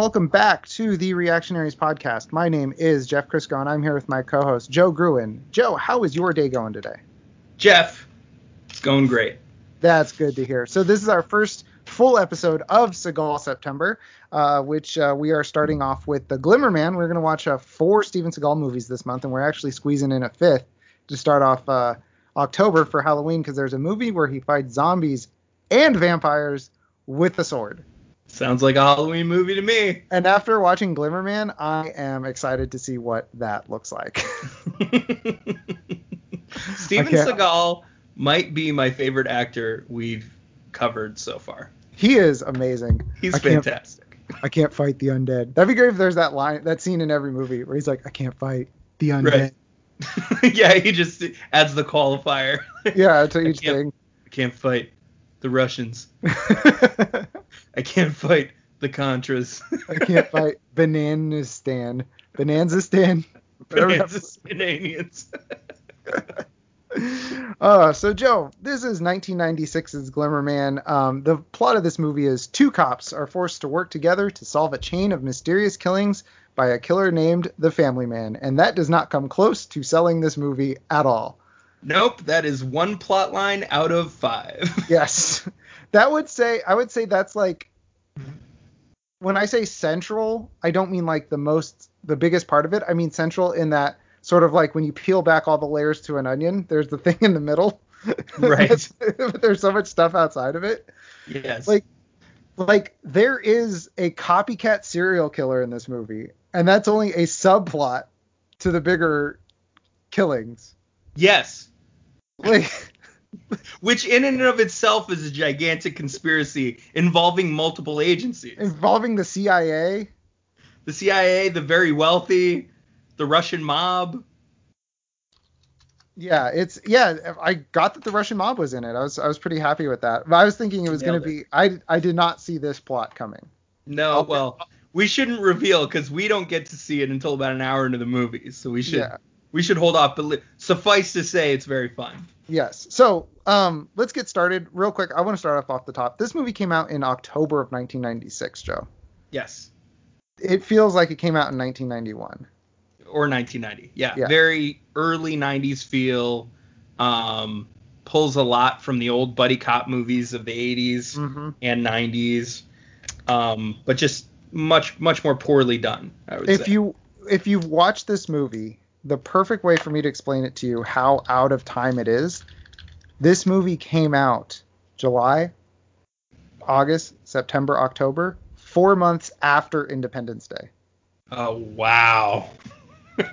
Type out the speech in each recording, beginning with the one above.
welcome back to the Reactionaries podcast. My name is Jeff Crisco, and I'm here with my co-host Joe Gruen. Joe, how is your day going today? Jeff, it's going great. That's good to hear. So this is our first full episode of Seagal September, uh, which uh, we are starting off with The Glimmer Man. We're going to watch uh, four Steven Seagal movies this month, and we're actually squeezing in a fifth to start off uh, October for Halloween because there's a movie where he fights zombies and vampires with a sword. Sounds like a Halloween movie to me. And after watching Glimmerman, I am excited to see what that looks like. Steven Seagal might be my favorite actor we've covered so far. He is amazing. He's I fantastic. I can't fight the undead. That'd be great if there's that line, that scene in every movie where he's like, I can't fight the undead. Right. yeah, he just adds the qualifier. yeah, to each I thing. I can't fight the Russians. I can't fight the Contras. I can't fight Bananistan. Banansistan. Bananas uh, so Joe, this is 1996's Glimmer Man. Um, the plot of this movie is two cops are forced to work together to solve a chain of mysterious killings by a killer named the Family Man, and that does not come close to selling this movie at all. Nope, that is one plot line out of five. yes, that would say I would say that's like when I say central, I don't mean like the most the biggest part of it. I mean central in that sort of like when you peel back all the layers to an onion, there's the thing in the middle. Right. but there's so much stuff outside of it. Yes. Like like there is a copycat serial killer in this movie, and that's only a subplot to the bigger killings. Yes. Like which in and of itself is a gigantic conspiracy involving multiple agencies. Involving the CIA, the CIA, the very wealthy, the Russian mob. Yeah, it's yeah. I got that the Russian mob was in it. I was I was pretty happy with that. But I was thinking it was going to be. I I did not see this plot coming. No, okay. well, we shouldn't reveal because we don't get to see it until about an hour into the movie. So we should yeah. We should hold off. But li- suffice to say, it's very fun. Yes. So um, let's get started real quick. I want to start off off the top. This movie came out in October of 1996, Joe. Yes. It feels like it came out in 1991 or 1990. Yeah, yeah, very early 90s feel. Um, pulls a lot from the old buddy cop movies of the 80s mm-hmm. and 90s, um, but just much much more poorly done. I would if say. you if you've watched this movie, the perfect way for me to explain it to you how out of time it is. This movie came out July, August, September, October, four months after Independence Day. Oh wow.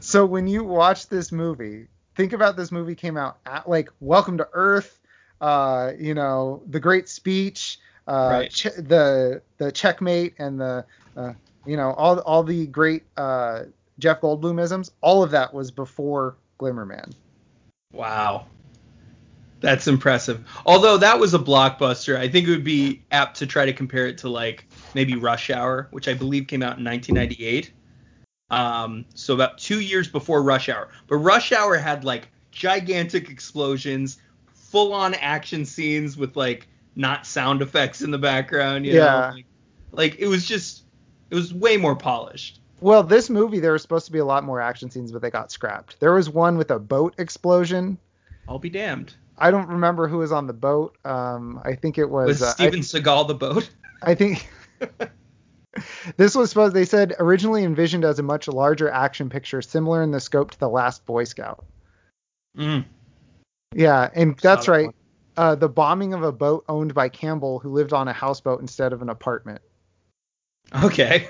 so when you watch this movie, think about this movie came out at like Welcome to Earth, uh, you know, The Great Speech, uh, right. ch- the the Checkmate, and the uh, you know all all the great uh, Jeff Goldblumisms. All of that was before Glimmer Man. Wow. That's impressive. Although that was a blockbuster, I think it would be apt to try to compare it to like maybe Rush Hour, which I believe came out in 1998. Um, so about two years before Rush Hour. But Rush Hour had like gigantic explosions, full on action scenes with like not sound effects in the background. You yeah. Know? Like, like it was just, it was way more polished. Well, this movie there was supposed to be a lot more action scenes, but they got scrapped. There was one with a boat explosion. I'll be damned. I don't remember who was on the boat. Um, I think it was, was uh, Steven Seagal the boat. I think this was supposed. They said originally envisioned as a much larger action picture, similar in the scope to the Last Boy Scout. Mm. Yeah, and that's right. Uh, the bombing of a boat owned by Campbell, who lived on a houseboat instead of an apartment. Okay.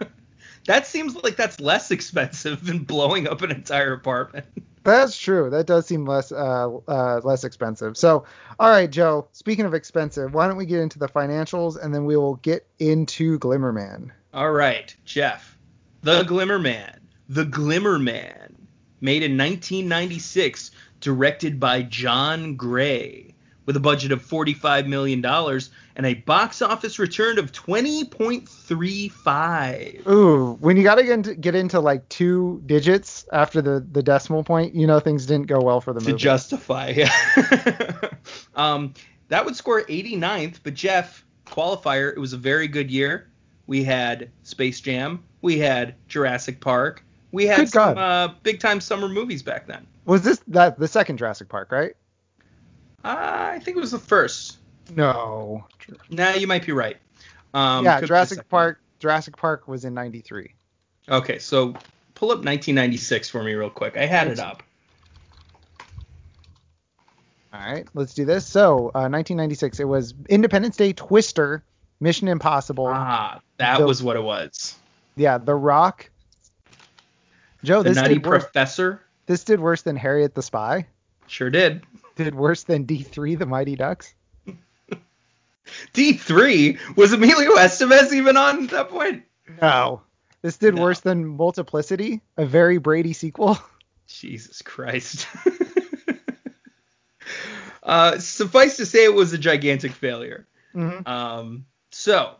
that seems like that's less expensive than blowing up an entire apartment. That's true. That does seem less uh, uh, less expensive. So, all right, Joe. Speaking of expensive, why don't we get into the financials and then we will get into Glimmer Man. All right, Jeff. The Glimmer Man. The Glimmer Man. Made in 1996, directed by John Gray, with a budget of $45 million and a box office return of 20.35. Ooh, when you got to get into, get into like two digits after the, the decimal point, you know things didn't go well for the to movie. To justify, yeah. um, that would score 89th, but Jeff, qualifier, it was a very good year. We had Space Jam, we had Jurassic Park, we had Good some uh, big time summer movies back then. Was this that the second Jurassic Park, right? Uh, I think it was the first. No. Nah, you might be right. Um, yeah, could be the Jurassic. Park. Jurassic Park was in '93. Okay, so pull up 1996 for me real quick. I had it up. All right, let's do this. So, uh, 1996. It was Independence Day, Twister, Mission Impossible. Ah, that The- was what it was. Yeah, The Rock. Joe, The this Nutty did worse. Professor This did worse than Harriet the Spy. sure did. Did worse than D3, The Mighty Ducks. D3 was Emilio Estevez even on at that point? No. This did No. worse than Multiplicity, a very Brady sequel. Jesus Christ. uh, suffice to say, it was a gigantic failure. Mhm. Um, so,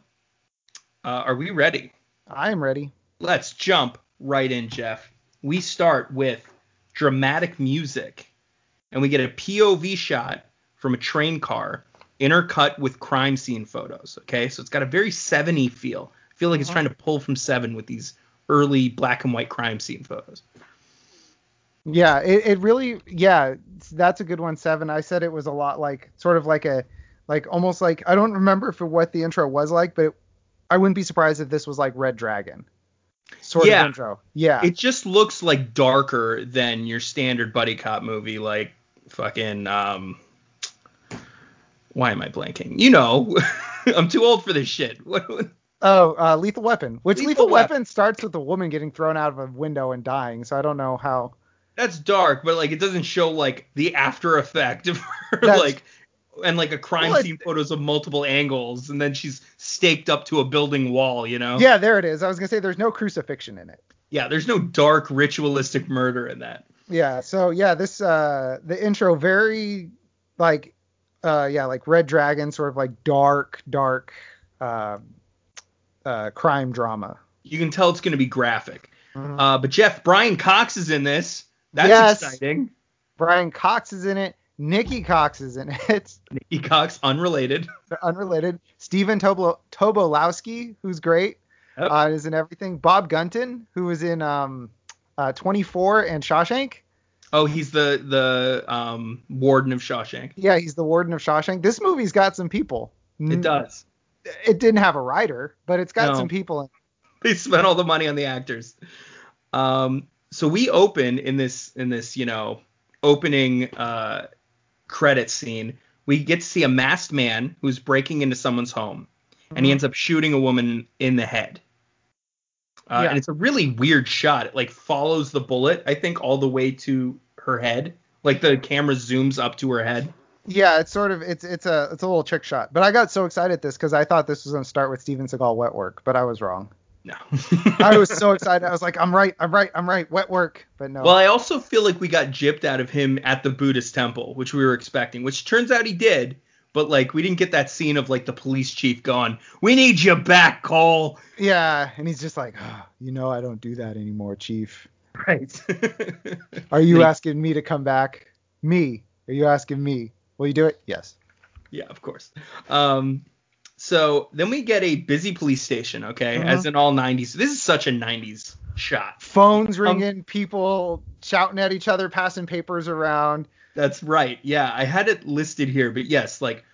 uh, are we ready? I am ready. Let's jump right in, Jeff. We start with dramatic music, and we get a POV shot from a train car intercut with crime scene photos. Okay, so it's got a very 70 feel. I feel like it's Mhm. trying to pull from Seven with these early black and white crime scene photos. Yeah, it, it really yeah, that's a good one. Seven. I said it was a lot like sort of like a like almost like I don't remember for what the intro was like, but it, I wouldn't be surprised if this was like Red Dragon sort Yeah. of intro. Yeah. It just looks like darker than your standard buddy cop movie, like fucking um. Why am I blanking? You know, I'm too old for this shit. Oh, uh, Lethal Weapon. Which Lethal Lethal, Weapon. Weapon. starts with a woman getting thrown out of a window and dying. So I don't know how. that's dark, but like it doesn't show like the after effect of her That's- like and like a crime Well, scene photos of multiple angles, and then she's staked up to a building wall. You know? Yeah, there it is. I was gonna say there's no crucifixion in it. Yeah. There's no dark ritualistic murder in that. Yeah. So yeah, this uh the intro very like uh yeah like Red Dragon sort of like dark dark uh, uh crime drama. You can tell it's going to be graphic. Mhm. Uh, but Jeff Brian Cox is in this. That's Yes. exciting. Brian Cox is in it. Nikki Cox is in it. Nikki Cox, unrelated. Unrelated. Stephen Tobo- Tobolowski, who's great, Yep. uh, is in everything. Bob Gunton, who was in um, uh, 24 and Shawshank. Oh, he's the the um, warden of Shawshank. Yeah, he's the warden of Shawshank. This movie's got some people. It does. It didn't have a writer, but it's got No. some people. In. They spent all the money on the actors. Um, so we open in this in this you know opening uh, credit scene. We get to see a masked man who's breaking into someone's home, and he Mhm. ends up shooting a woman in the head. Uh, Yeah. And it's a really weird shot. It like follows the bullet, I think, all the way to her head. Like the camera zooms up to her head. Yeah, it's sort of it's it's a it's a little trick shot. But I got so excited at this because I thought this was gonna start with Steven Seagal wet work, but I was wrong. No. I was so excited. I was like, I'm right, I'm right, I'm right. Wet work, but no. Well, I also feel like we got gypped out of him at the Buddhist temple, which we were expecting, which turns out he did. But like we didn't get that scene of like the police chief going, "We need you back, Cole." yeah, and he's just like, oh, you know, I don't do that anymore, Chief. Right. Are you asking me to come back? Me? Are you asking me? Will you do it? Yes. yeah, of course. Um, so then we get a busy police station, okay, Mhm. as in all 90s. This is such a 90s shot. Phones Um, ringing, people shouting at each other, passing papers around. That's right. Yeah, I had it listed here, but yes, like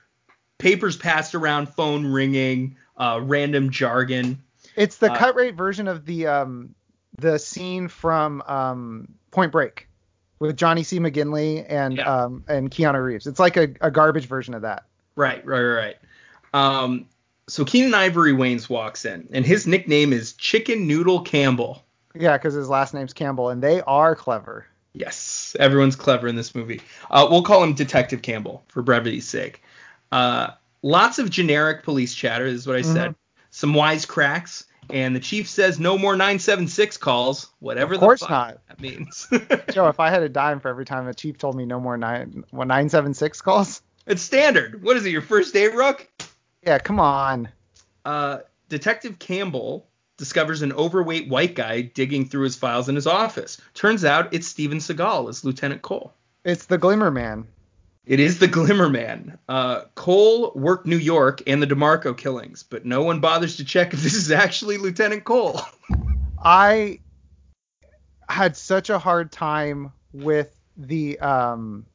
papers passed around, phone ringing, uh, random jargon. It's the Uh, cut rate version of the um the scene from um Point Break with Johnny C. McGinley and Yeah. um and Keanu Reeves. It's like a, a garbage version of that. Right, right, right. Um, so Keenan Ivory Wayans walks in, and his nickname is Chicken Noodle Campbell. Yeah, because his last name's Campbell, and they are clever. Yes, everyone's clever in this movie. Uh, we'll call him Detective Campbell for brevity's sake. Uh, lots of generic police chatter, is what I said. Some wise cracks, and the chief says no more 976 calls, whatever Of course the fuck not. that means. Joe, if I had a dime for every time a chief told me no more nine what seven six calls, it's standard. What is it, your first day, Rook? yeah, come on. uh, Detective Campbell discovers an overweight white guy digging through his files in his office. Turns out it's Steven Seagal as Lieutenant Cole. It's the Glimmer Man. It is the Glimmer Man. Uh, Cole worked New York and the DeMarco killings, but no one bothers to check if this is actually Lieutenant Cole. I had such a hard time with the um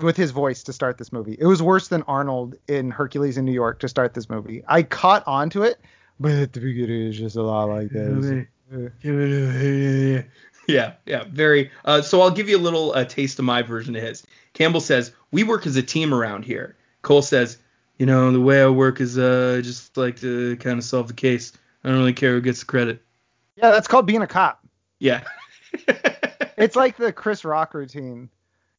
with his voice to start this movie. It was worse than Arnold in Hercules in New York to start this movie. I caught on to it, but at the beginning it's just a lot like this. yeah, yeah, very. Uh, so I'll give you a little uh, taste of my version of his. Campbell says, "We work as a team around here." Cole says, "You know, the way I work is uh, just like to kind of solve the case. I don't really care who gets the credit." Yeah, that's called being a cop. Yeah. it's like the Chris Rock routine.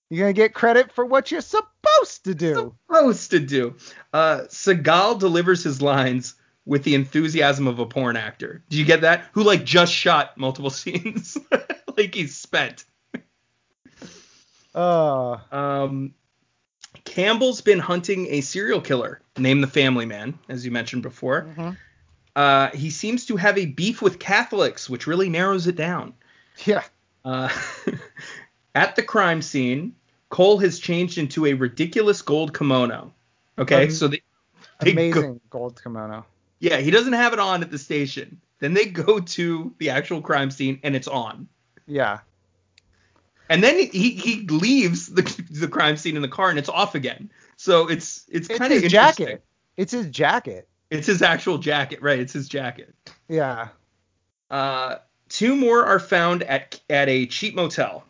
You're gonna get credit for what you're supposed to do. Supposed to do. Uh, Seagal delivers his lines with the enthusiasm of a porn actor. Do you get that? Who like just shot multiple scenes, like he's spent. Uh. Um, Campbell's been hunting a serial killer named the Family Man, as you mentioned before. Mm-hmm. Uh, he seems to have a beef with Catholics, which really narrows it down. Yeah. Uh, at the crime scene, Cole has changed into a ridiculous gold kimono. Okay, Um, so they, they Amazing Go, gold kimono. Yeah, he doesn't have it on at the station. Then they go to the actual crime scene and it's on. Yeah. And then he he leaves the the crime scene in the car and it's off again. So it's it's kind of his jacket. It's his jacket. It's his actual jacket, right? It's his jacket. Yeah. Uh, two more are found at at a cheap motel.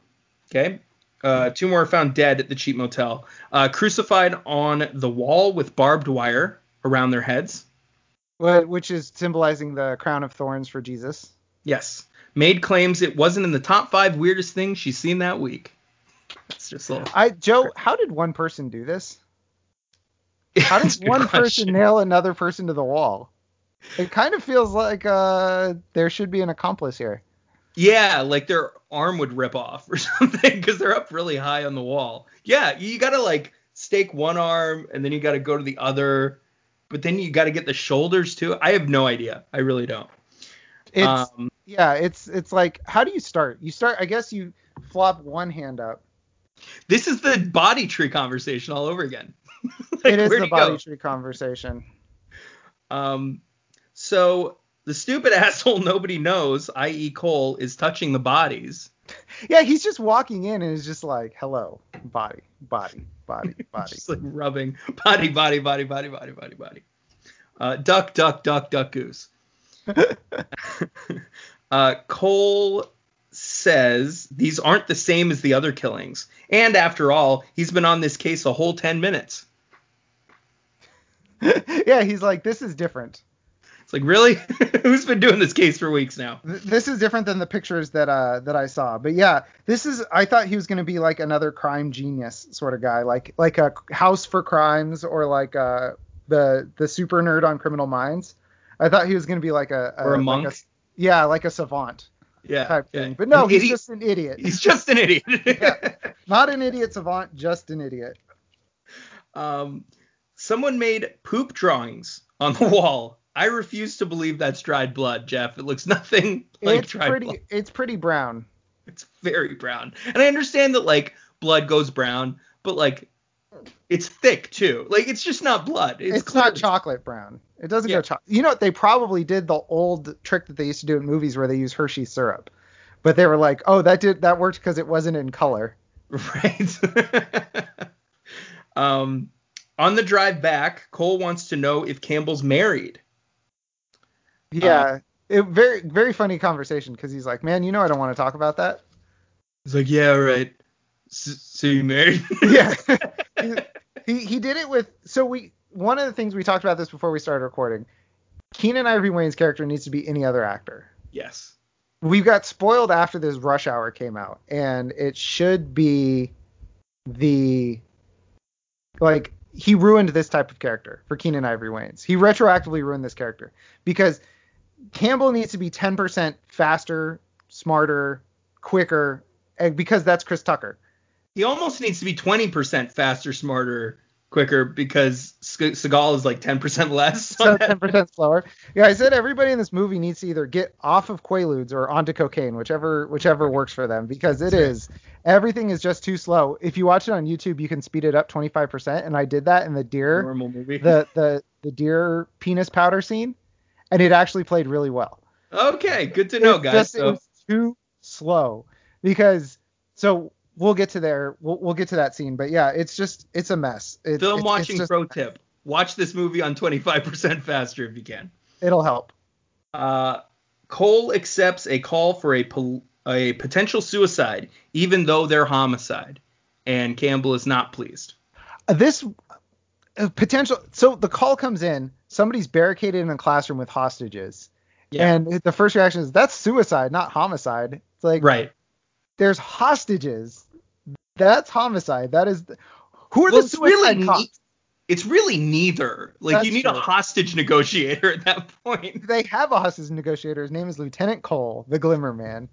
Okay. Uh, two more are found dead at the cheap motel, uh, crucified on the wall with barbed wire around their heads. Wh- Which is symbolizing the crown of thorns for Jesus. Yes. Made claims it wasn't in the top five weirdest things she's seen that week. It's just a little. I Joe, how did one person do this? How does one question. person nail another person to the wall? It kind of feels like uh there should be an accomplice here. Yeah, like their arm would rip off or something because they're up really high on the wall. Yeah, you gotta like stake one arm and then you gotta go to the other, but then you gotta get the shoulders too. I have no idea. I really don't. It's um, yeah, it's it's like how do you start? You start I guess you flop one hand up. this is the body tree conversation all over again. Like, it is the he body go? tree conversation. Um, so the stupid asshole nobody knows, i.e. Cole, is touching the bodies. Yeah, he's just walking in and is just like, "Hello, body, body, body, body." Just like rubbing body, body, body, body, body, body, body. Uh, duck, duck, duck, duck, goose. uh, Cole says these aren't the same as the other killings. And after all, he's been on this case a whole 10 minutes. yeah, he's like, "This is different. It's like, really? Who's been doing this case for weeks now? This is different than the pictures that uh that I saw." But yeah, this is. I thought he was gonna be like another crime genius sort of guy, like like a House for Crimes or like uh the the super nerd on Criminal Minds. I thought he was gonna be like a, Or a like monk? yeah, like a savant Yeah. type yeah. thing. But no, An he's idiot- just an idiot. he's just an idiot. Yeah. Not an idiot savant, just an idiot. Um, someone made poop drawings on the wall. I refuse to believe that's dried blood, Jeff. It looks nothing like it's dried pretty. blood. It's pretty brown. It's very brown. And I understand that like blood goes brown, but like it's thick too. Like it's just not blood. It's, It's, not chocolate brown. It doesn't Yeah. go chocolate. You know what? They probably did the old trick that they used to do in movies where they use Hershey syrup, but they were like, oh, that did that worked because it wasn't in color. Right. um, on the drive back, Cole wants to know if Campbell's married. Uh, yeah. it, very very funny conversation because he's like, man, you know I don't want to talk about that. He's like, yeah, right. S- so you married? yeah. he he did it with so we one of the things we talked about this before we started recording. Keenan Ivory Wayans' character needs to be any other actor. yes. we got spoiled after this Rush Hour came out, and it should be the like he ruined this type of character for Keenan Ivory Wayans. He retroactively ruined this character because Campbell needs to be 10% faster, smarter, quicker, because that's Chris Tucker. He almost needs to be 20% faster, smarter, quicker because Seagal is like 10% less. So 10% slower. Yeah, I said everybody in this movie needs to either get off of Quaaludes or onto cocaine, whichever whichever works for them, because it is everything is just too slow. If you watch it on YouTube, you can speed it up 25%, and I did that in the deer Normal movie. the the the deer penis powder scene, and it actually played really well. okay, good to know, It guys. Just, it was too slow because so we'll get to there. We'll, we'll get to that scene, but yeah, it's just it's a mess. It, film it's- watching just, pro tip: watch this movie on 25% faster if you can. It'll help. Uh, Cole accepts a call for a pol- a potential suicide, even though they're homicide, and Campbell is not pleased. This uh, potential. So the call comes in. Somebody's barricaded in a classroom with hostages, Yeah. and the first reaction is that's suicide, not homicide. It's like Right. there's hostages. That's homicide. That is. Who are Well, the it's suicide really cops? ne- it's really neither. Like That's you need a hostage negotiator at that point. They have a hostage negotiator. His name is Lieutenant Cole, the Glimmer Man.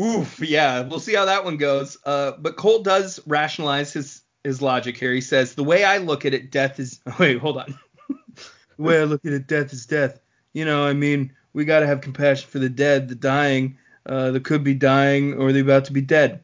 Oof, yeah, we'll see how that one goes. Uh, but Cole does rationalize his his logic here. He says, "The way I look at it, death is." Wait, hold on. The way I look at it, death is death. You know, I mean, we got to have compassion for the dead, the dying, uh, that could be dying or they're about to be dead.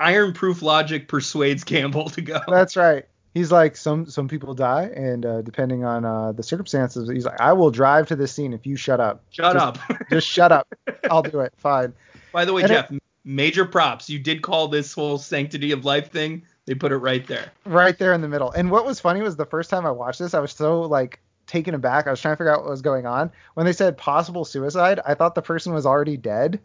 Iron-proof logic persuades Campbell to go. That's right. He's like some some people die, and uh, depending on uh, the circumstances, he's like, I will drive to this scene if you shut up. Shut Just- up. Just shut up. I'll do it. Fine. By the way, And it- Jeff, major props. You did call this whole sanctity of life thing. They put it right there. right there in the middle. And what was funny was the first time I watched this, I was so like taken aback. I was trying to figure out what was going on. When they said possible suicide, I thought the person was already dead.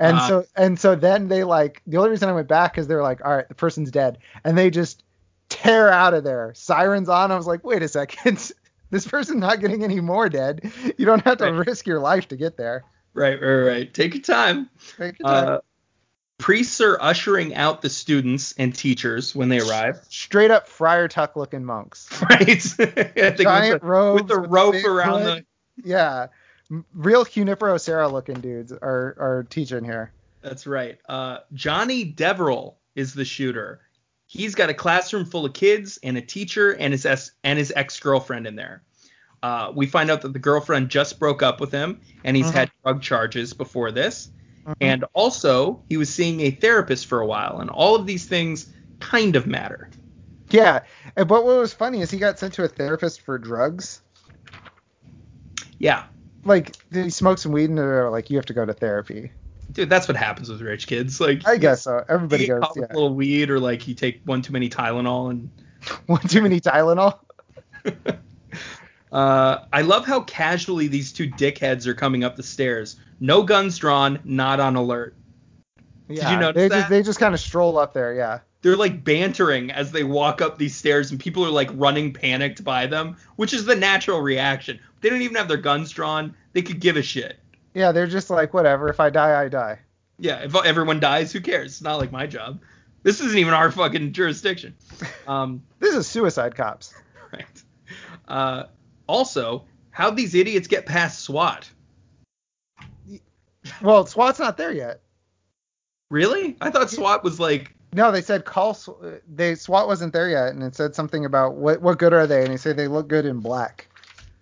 And Ah. so and so then they like the only reason I went back is they were like, all right, the person's dead, and they just tear out of there. Sirens on. I was like, wait a second. This person's not getting any more dead. You don't have to Right. risk your life to get there. Right, right, right. Take your time. Take your time. Uh, priests are ushering out the students and teachers when they arrive. Straight up Friar Tuck looking monks. Right. Giant robes with the with rope big around hood. the. Yeah. Real Junipero Serra looking dudes are are teaching here. That's right. Uh, Johnny Deverell is the shooter. He's got a classroom full of kids and a teacher and his es- and his ex girlfriend in there. Uh, we find out that the girlfriend just broke up with him and he's Mhm. had drug charges before this. Mhm. And also, he was seeing a therapist for a while, and all of these things kind of matter. Yeah. But what was funny is he got sent to a therapist for drugs. Yeah, Like did he smoke some weed and they're like you have to go to therapy. dude, that's what happens with rich kids. Like, I guess so. Everybody goes. Yeah. a little weed, or like you take one too many Tylenol, and One too many Tylenol. uh, I love how casually these two dickheads are coming up the stairs. No guns drawn, not on alert. Yeah. you notice they that? just they just kind of stroll up there. Yeah. They're like bantering as they walk up these stairs, and people are like running panicked by them, which is the natural reaction. They don't even have their guns drawn. They could give a shit. Yeah. They're just like whatever. If I die, I die. Yeah, if everyone dies, who cares? It's not like my job. This isn't even our fucking jurisdiction. Um, This is suicide cops. right. Uh, also, how'd these idiots get past SWAT? Well, SWAT's not there yet. Really? I thought SWAT was like, No, they said call. They SWAT wasn't there yet, and it said something about what what good are they? And he said they look good in black.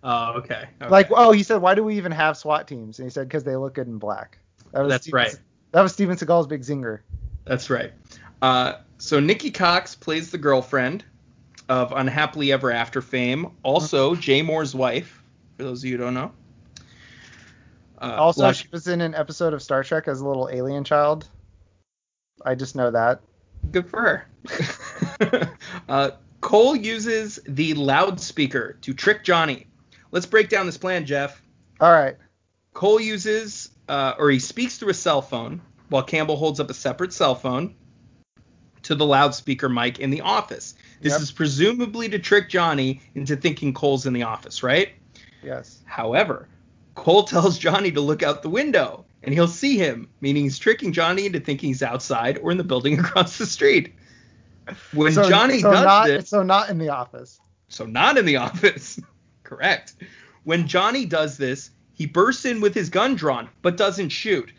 oh, okay. okay. Like, oh, he said, why do we even have SWAT teams? And he said, because they look good in black. That was That's Steven- right. That was Steven Seagal's big zinger. That's right. Uh, so Nikki Cox plays the girlfriend of Unhappily Ever After fame. Also, Jay Mohr's wife. For those of you who don't know. Uh, Also, she was in an episode of Star Trek as a little alien child. I just know that. Good for her. uh, Cole uses the loudspeaker to trick Johnny. Let's break down this plan, Jeff. All right. Cole uses, uh, or he speaks through a cell phone while Campbell holds up a separate cell phone to the loudspeaker mic in the office. This Yep. is presumably to trick Johnny into thinking Cole's in the office, right? Yes. However, Cole tells Johnny to look out the window and he'll see him, meaning he's tricking Johnny into thinking he's outside or in the building across the street. When so, Johnny so does not, this, So not in the office. so not in the office. Correct. When Johnny does this, he bursts in with his gun drawn, but doesn't shoot.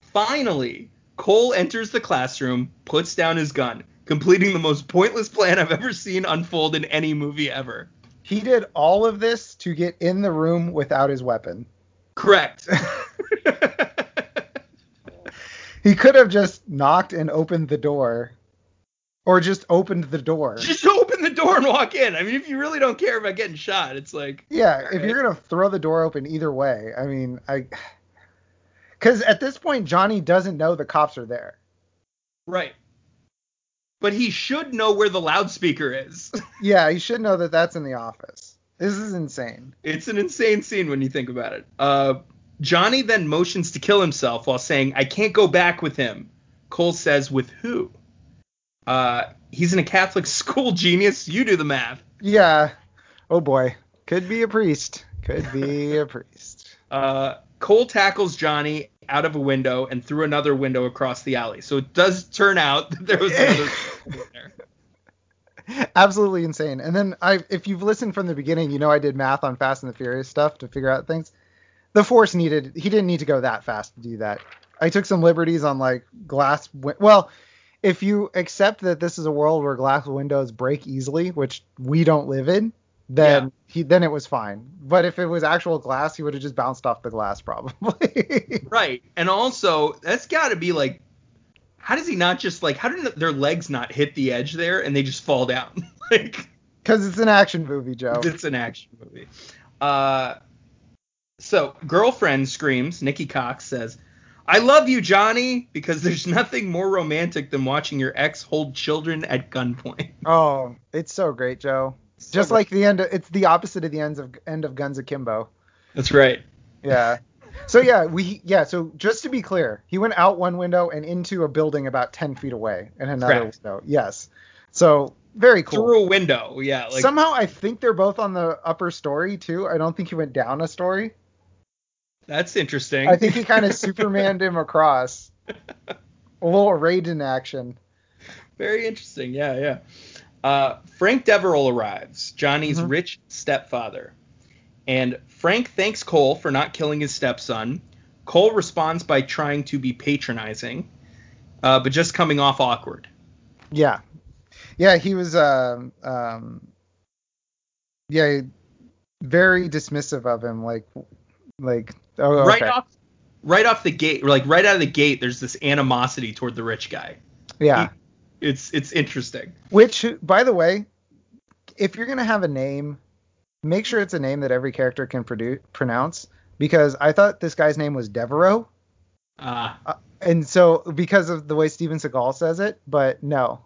Finally, Cole enters the classroom, puts down his gun. Completing the most pointless plan I've ever seen unfold in any movie ever. He did all of this to get in the room without his weapon. Correct. he could have just knocked and opened the door. Or just opened the door. Just open the door and walk in. I mean, if you really don't care about getting shot, it's like Yeah, if right. you're gonna throw the door open either way, I mean, I because at this point Johnny doesn't know the cops are there. Right. But he should know where the loudspeaker is. yeah, he should know that that's in the office. This is insane. It's an insane scene when you think about it. Uh, Johnny then motions to kill himself while saying, "I can't go back with him." Cole says, "With who?" Uh, he's in a Catholic school, genius. You do the math. Yeah. Oh boy. Could be a priest. Could be a priest. Uh, Cole tackles Johnny out of a window and through another window across the alley. So it does turn out that there was another. Absolutely insane. And then I if you've listened from the beginning, you know I did math on Fast and the Furious stuff to figure out things. The Force needed he didn't need to go that fast to do that. I took some liberties on like glass well, if you accept that this is a world where glass windows break easily, which we don't live in, then yeah. he then it was fine. But if it was actual glass, he would have just bounced off the glass probably. right. And also, that's got to be like how does he not just like how did their legs not hit the edge there and they just fall down? like cuz it's an action movie, Joe. It's an action movie. Uh so, girlfriend screams. Nikki Cox says, I love you, Johnny, because there's nothing more romantic than watching your ex hold children at gunpoint. Oh, it's so great, Joe. So Just great. like the end, of, it's the opposite of the ends of end of Guns Akimbo. That's right. Yeah. So yeah, we yeah. So just to be clear, he went out one window and into a building about ten feet away in another Correct. window. Yes. So very cool. Through a window, yeah. Like, Somehow I think they're both on the upper story too. I don't think he went down a story. That's interesting. I think he kind of Supermaned him across. A little Raiden action. Very interesting. Yeah, yeah. Uh, Frank Deverell arrives, Johnny's mm-hmm. rich stepfather. And Frank thanks Cole for not killing his stepson. Cole responds by trying to be patronizing, uh, but just coming off awkward. Yeah. Yeah, he was, um, um, yeah, very dismissive of him. Like, like Oh, okay. Right off, right off the gate, like right out of the gate, there's this animosity toward the rich guy. Yeah. He, it's it's interesting. Which, by the way, if you're gonna have a name, make sure it's a name that every character can produce, pronounce. Because I thought this guy's name was Devereaux. Ah. Uh, and so because of the way Steven Seagal says it, but no,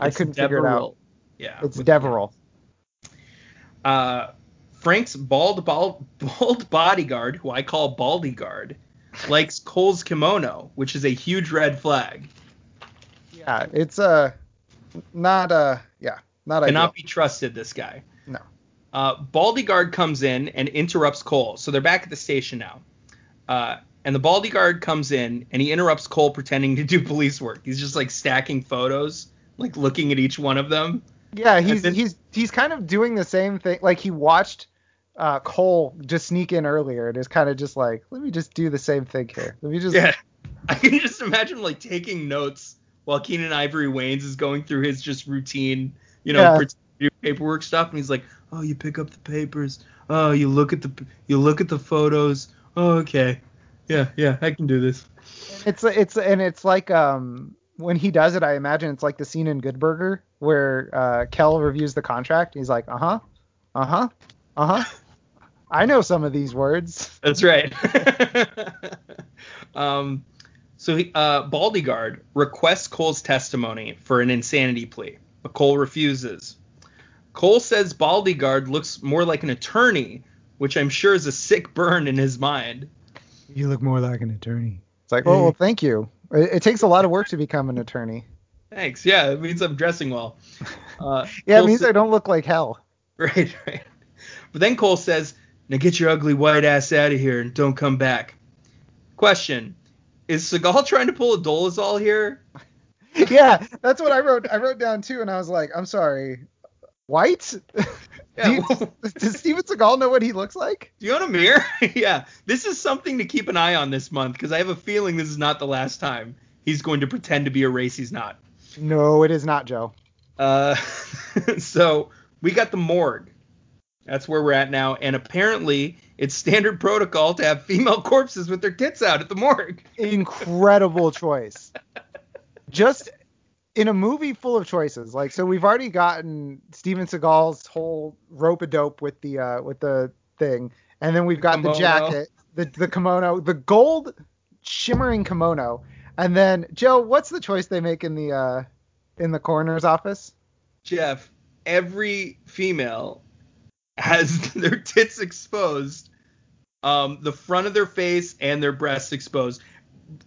I couldn't figure it out. Yeah. It's Devereaux. Uh, Frank's bald, bald, bald bodyguard, who I call Baldyguard, likes Cole's kimono, which is a huge red flag. Yeah, it's a uh, not a uh, yeah not cannot ideal. be trusted. This guy. No. Uh, Baldyguard comes in and interrupts Cole, so they're back at the station now. Uh, and the Baldyguard comes in and he interrupts Cole pretending to do police work. He's just like stacking photos, like looking at each one of them. Yeah, he's then, he's he's kind of doing the same thing. Like he watched uh, Cole just sneak in earlier and is kind of just like, let me just do the same thing here. Let me just. Yeah. I can just imagine like taking notes while Keenen Ivory Wayans is going through his just routine, you know, yeah. paperwork stuff, and he's like, oh, you pick up the papers. Oh, you look at the you look at the photos. Oh, okay. Yeah, yeah, I can do this. It's it's and it's like um when he does it, I imagine it's like the scene in Good Burger where uh, Kel reviews the contract. He's like, uh huh, uh huh, uh huh. I know some of these words. That's right. um, so he, uh, Baldyguard requests Cole's testimony for an insanity plea, but Cole refuses. Cole says Baldyguard looks more like an attorney, which I'm sure is a sick burn in his mind. You look more like an attorney. It's like, oh, well, thank you. It, it takes a lot of work to become an attorney. Thanks. Yeah, it means I'm dressing well. Uh, yeah, Cole it means sa- I don't look like hell. Right, right. But then Cole says, now get your ugly white ass out of here and don't come back. Question: Is Seagal trying to pull a Dolezal here? yeah, that's what I wrote. I wrote down too, and I was like, I'm sorry, white. Yeah, you, does Steven Seagal know what he looks like? Do you own a mirror? yeah, this is something to keep an eye on this month because I have a feeling this is not the last time he's going to pretend to be a race he's not. No, it is not, Joe. Uh, so we got the morgue. That's where we're at now, and apparently it's standard protocol to have female corpses with their tits out at the morgue. Incredible choice. Just in a movie full of choices, like so, we've already gotten Steven Seagal's whole rope a dope with the uh, with the thing, and then we've got the Kimono. jacket, the the kimono, the gold shimmering kimono, and then Joe, what's the choice they make in the uh, in the coroner's office? Jeff, every female has their tits exposed, um, the front of their face and their breasts exposed.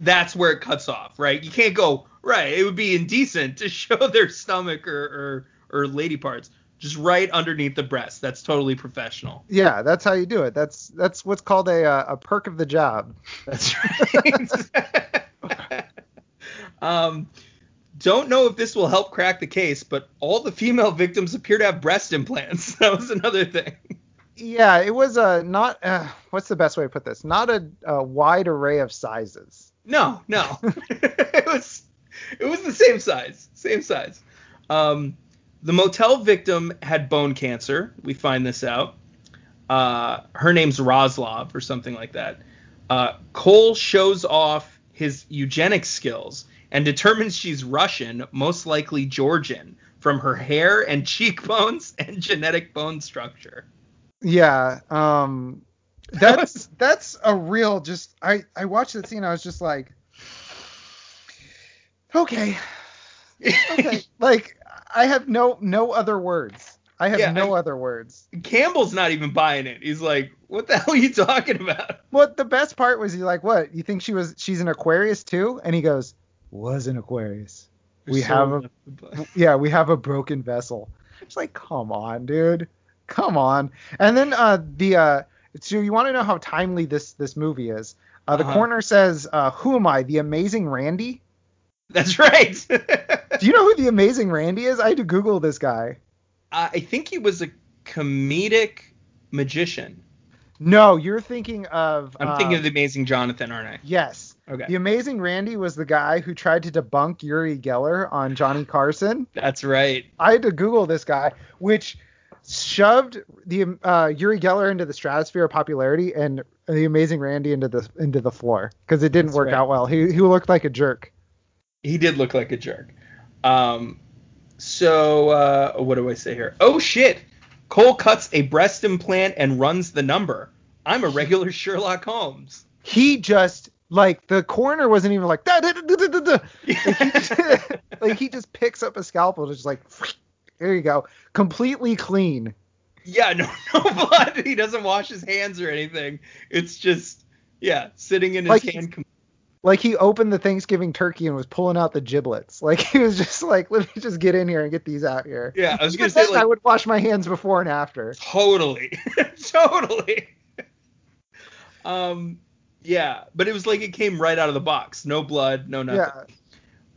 That's where it cuts off, right? You can't go right. It would be indecent to show their stomach or or, or lady parts just right underneath the breast. That's totally professional. Yeah, that's how you do it. That's that's what's called a uh, a perk of the job. That's right. um, don't know if this will help crack the case, but all the female victims appear to have breast implants. That was another thing. Yeah, it was a not. Uh, what's the best way to put this? Not a, a wide array of sizes. No, no. it was it was the same size, same size. Um, the motel victim had bone cancer. We find this out. Uh, her name's Roslov or something like that. Uh, Cole shows off his eugenic skills and determines she's Russian, most likely Georgian, from her hair and cheekbones and genetic bone structure. Yeah, um, that's that's a real. Just I I watched the scene. I was just like, okay, okay. like I have no no other words. I have Yeah, no I- other words. Campbell's not even buying it. He's like, "What the hell are you talking about?" Well, the best part was he like, what? You think she was she's an Aquarius too? And he goes, was an Aquarius. We have a yeah, we have a broken vessel. It's like, come on, dude. Come on. And then uh the uh so you want to know how timely this this movie is. Uh, the Uh-huh. corner says, uh, "Who am I? The Amazing Randi." That's right. Do you know who the Amazing Randi is? I had to Google this guy. I think he was a comedic magician. No, you're thinking of. I'm uh, thinking of the Amazing Jonathan, aren't I? Yes. Okay. The Amazing Randi was the guy who tried to debunk Uri Geller on Johnny Carson. That's right. I had to Google this guy, which shoved the uh, Uri Geller into the stratosphere of popularity and the Amazing Randi into the into the floor because it didn't That's work right. out well. He he looked like a jerk. He did look like a jerk. Um, so uh, what do I say here? Oh shit! Cole cuts a breast implant and runs the number. I'm a regular Sherlock Holmes. He just like the coroner wasn't even like. Like, he just, like he just picks up a scalpel just like there you go completely clean. Yeah, no, no blood. He doesn't wash his hands or anything. It's just, yeah, sitting in his Like hand. com- Like he opened the Thanksgiving turkey and was pulling out the giblets. Like he was just like, let me just get in here and get these out here. Yeah, I was gonna say like I would wash my hands before and after. totally, totally. Um, yeah, but it was like it came right out of the box. No blood, no nothing.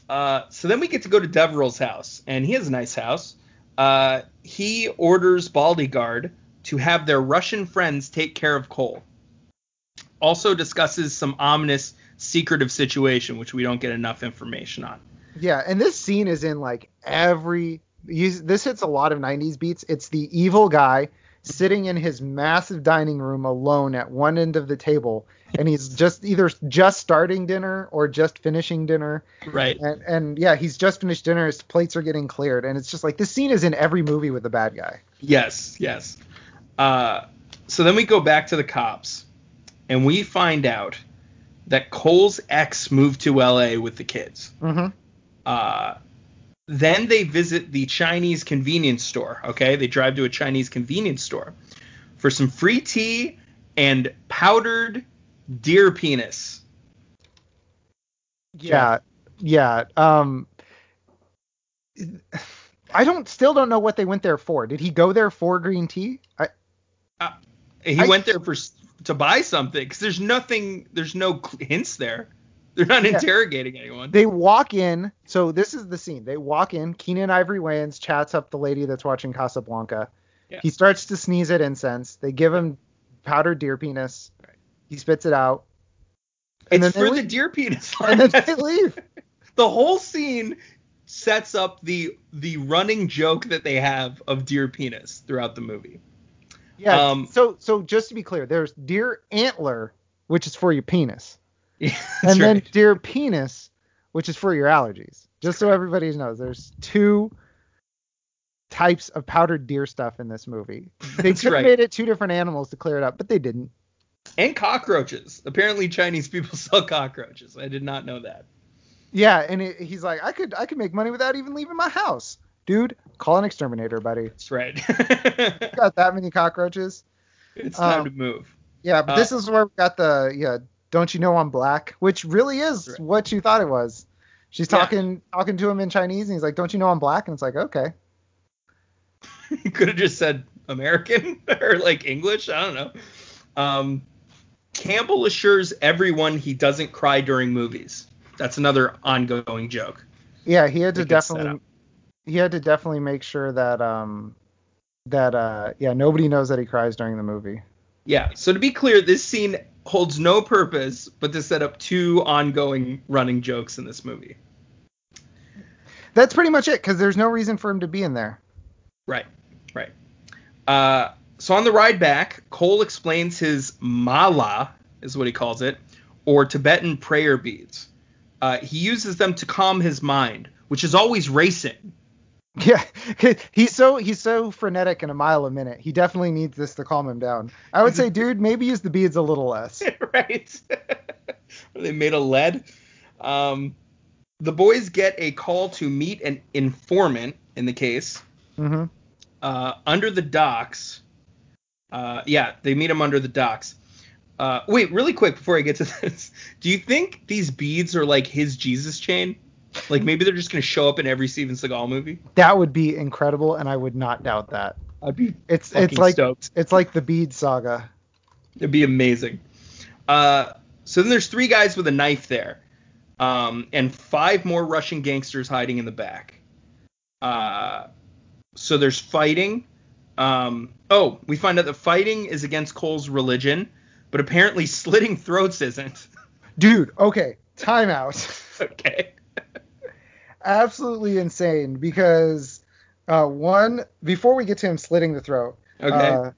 Yeah. Uh, so then we get to go to Devereaux's house, and he has a nice house. Uh, he orders Baldyguard to have their Russian friends take care of Cole. Also discusses some ominous, secretive situation, which we don't get enough information on. Yeah, and this scene is in like every. You, this hits a lot of 90s beats. It's the evil guy sitting in his massive dining room alone at one end of the table, and he's just either just starting dinner or just finishing dinner. Right. And, and yeah, he's just finished dinner. His plates are getting cleared, and it's just like this scene is in every movie with the bad guy. Yes, yes. Uh, so then we go back to the cops, and we find out that Cole's ex moved to LA with the kids. Mm-hmm. Uh, then they visit the Chinese convenience store. Okay, they drive to a Chinese convenience store for some free tea and powdered deer penis. Yeah, yeah. Um, I don't still don't know what they went there for. Did he go there for green tea? I, He I- went there for to buy something because there's nothing, there's no hints there. They're not Yeah. interrogating anyone. they walk in. So this is the scene. They walk in. Keenan Ivory Wayans chats up the lady that's watching Casablanca. Yeah. He starts to sneeze at incense. They give him powdered deer penis. Right. He spits it out, and it's for the deer penis. and then they leave. the whole scene sets up the the running joke that they have of deer penis throughout the movie. Yeah. Um, so so just to be clear, there's deer antler, which is for your penis, Yeah, and then right. deer penis, which is for your allergies. Just so everybody knows, there's two types of powdered deer stuff in this movie. They could right. made it two different animals to clear it up, but they didn't. and cockroaches. Apparently, Chinese people sell cockroaches. I did not know that. Yeah, and it, he's like, I could I could make money without even leaving my house, dude. Call an exterminator, buddy. That's right. Got that many cockroaches? it's time Um, to move. Yeah, but Uh, this is where we got the yeah. Don't you know I'm black? Which really is Right. what you thought it was. She's Yeah. talking talking to him in Chinese, and he's like, "Don't you know I'm black?" And it's like, okay. You could have just said American or like English. I don't know. Um, Campbell assures everyone he doesn't cry during movies. That's another ongoing joke. Yeah, he had to It gets set definitely he had to definitely make sure that um that uh yeah nobody knows that he cries during the movie. Yeah. So to be clear, this scene holds no purpose but to set up two ongoing running jokes in this movie. That's pretty much it because there's no reason for him to be in there. Right. Right. Uh, so on the ride back, Cole explains his mala, is what he calls it, or Tibetan prayer beads. Uh, he uses them to calm his mind, which is always racing. Yeah, he's so he's so frenetic in a mile a minute. He definitely needs this to calm him down. I would say, dude, maybe use the beads a little less. right? Are they made of lead? Um, the boys get a call to meet an informant in the case hmm uh, under the docks. Uh, yeah, they meet him under the docks. Uh, wait, really quick before I get to this, do you think these beads are like his Jesus chain? Like maybe they're just gonna show up in every Steven Seagal movie? That would be incredible, and I would not doubt that. I'd be It's it's like stoked. it's like the bead saga. It'd be amazing. Uh, so then there's three guys with a knife there, um, and five more Russian gangsters hiding in the back. Uh, so there's fighting. Um, oh, we find out that fighting is against Cole's religion, but apparently slitting throats isn't. Dude, okay, timeout. okay. Absolutely insane because uh, one before we get to him slitting the throat. Okay. Uh,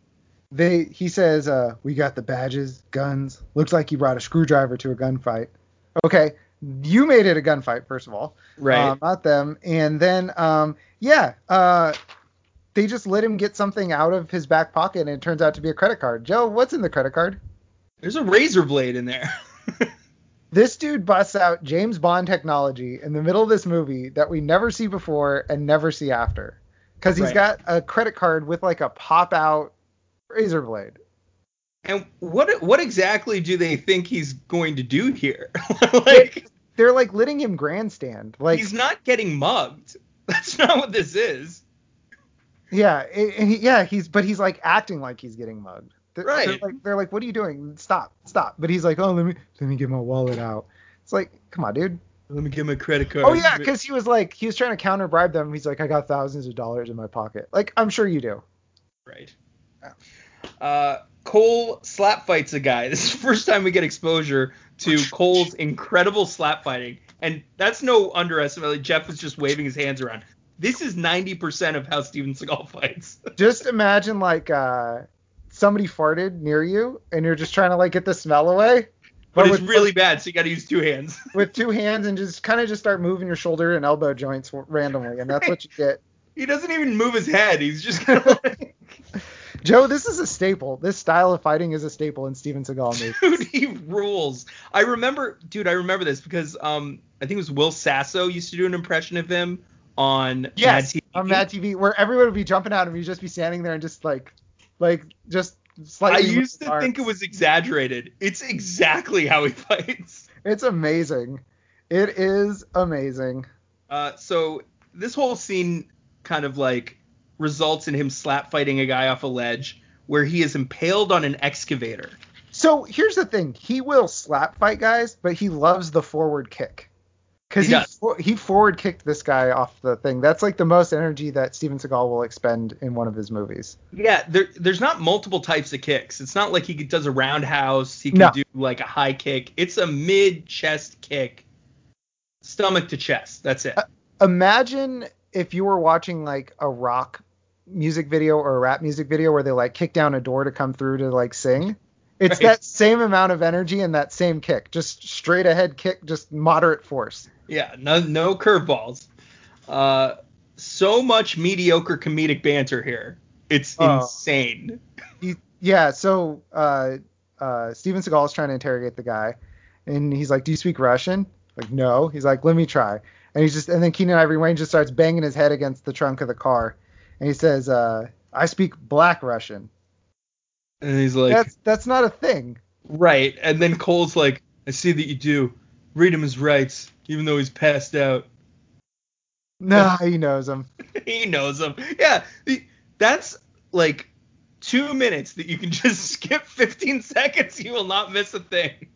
they he says uh, we got the badges, guns. Looks like you brought a screwdriver to a gunfight. Okay, you made it a gunfight first of all. right. uh, not them. And then, um, yeah, uh, they just let him get something out of his back pocket, and it turns out to be a credit card. Joe, what's in the credit card? there's a razor blade in there. This dude busts out James Bond technology in the middle of this movie that we never see before and never see after, because he's Right. got a credit card with like a pop out razor blade. and what what exactly do they think he's going to do here? like They're like letting him grandstand. Like, he's not getting mugged. That's not what this is. yeah, it- and he- yeah, he's but he's like acting like he's getting mugged. They're, Right. They're like, they're like, what are you doing? Stop, stop. But he's like, oh, let me let me get my wallet out. It's like, come on, dude. Let me get my credit card. Oh yeah, because he was like, he was trying to counter bribe them. He's like, I got thousands of dollars in my pocket. Like, I'm sure you do. right. Uh, Cole slap fights a guy. This is the first time we get exposure to Cole's incredible slap fighting, and that's no underestimate. Like Jeff was just waving his hands around. This is 90% of how Steven Seagal fights. Just imagine like uh, somebody farted near you, and you're just trying to like get the smell away. but it's with, really bad, so you got to use two hands. with two hands and just kind of just start moving your shoulder and elbow joints randomly, and that's what you get. he doesn't even move his head. He's just kind of like, Joe, this is a staple. This style of fighting is a staple in Steven Seagal movies. dude, he rules. I remember, dude, I remember this because um, I think it was Will Sasso used to do an impression of him on Yes, Mad TV. on Mad TV, where everyone would be jumping out and he'd just be standing there and just like, like, just I used to think it was exaggerated. It's exactly how he fights. It's amazing. It is amazing. Uh, so this whole scene kind of like results in him slap fighting a guy off a ledge where he is impaled on an excavator. So here's the thing: he will slap fight guys, but he loves the forward kick. Because He he for- he forward kicked this guy off the thing. That's like the most energy that Steven Seagal will expend in one of his movies. Yeah, there, there's not multiple types of kicks. It's not like he does a roundhouse. He can No. do like a high kick. It's a mid chest kick, stomach to chest. That's it. Uh, imagine if you were watching like a rock music video or a rap music video where they like kick down a door to come through to like sing. It's Right. that same amount of energy and that same kick, just straight ahead kick, just moderate force. Yeah, no no curveballs. Uh, so much mediocre comedic banter here. It's Oh. insane. He, yeah, so uh, uh, Steven Seagal is trying to interrogate the guy, and he's like, "Do you speak Russian?" Like, no. He's like, "Let me try." And he's just, and then Keenan Ivory Wayans just starts banging his head against the trunk of the car, and he says, uh, "I speak Black Russian." And he's like, that's that's not a thing. right. And then Cole's like, I see that you do. Read him his rights, even though he's passed out. Nah, he knows him. he knows him. Yeah, that's like two minutes that you can just skip 15 seconds. You will not miss a thing.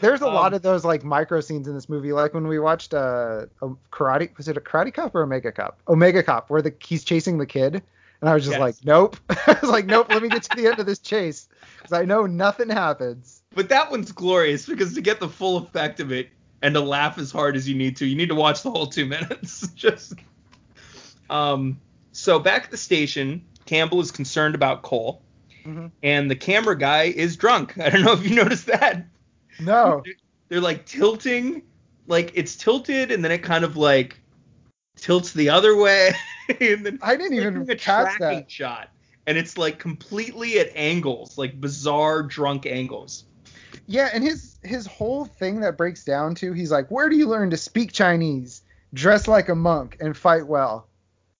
There's a Um, lot of those like micro scenes in this movie, like when we watched uh, a karate. Was it a Karate Cop or Omega Cop? Omega Cop, where the he's chasing the kid, and I was just Yes. like, nope. I was like, nope. Let me get to the end of this chase because I know nothing happens. But that one's glorious because to get the full effect of it and to laugh as hard as you need to, you need to watch the whole two minutes. Just um. So back at the station, Campbell is concerned about Cole, Mhm. and the camera guy is drunk. I don't know if you noticed that. No. They're like tilting, like it's tilted, and then it kind of like tilts the other way, and then I didn't even a catch tracking that. shot, and it's like completely at angles, like bizarre drunk angles. Yeah, and his his whole thing that breaks down to he's like, where do you learn to speak Chinese, dress like a monk, and fight well?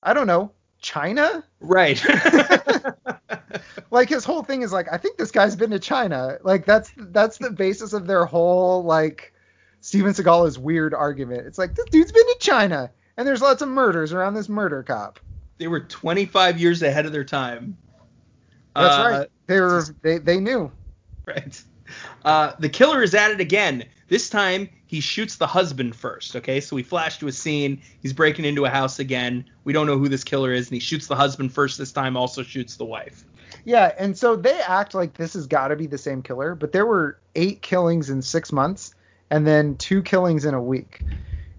I don't know, China. Right. like his whole thing is like I think this guy's been to China. Like that's that's the basis of their whole like Steven Seagal is weird argument. It's like this dude's been to China and there's lots of murders around this murder cop. they were 25 years ahead of their time. That's Uh, right. They were they they knew. Right. Uh, the killer is at it again. This time he shoots the husband first. Okay, so we flash to a scene. He's breaking into a house again. We don't know who this killer is, and he shoots the husband first. This time also shoots the wife. Yeah, and so they act like this has got to be the same killer, but there were eight killings in six months and then two killings in a week.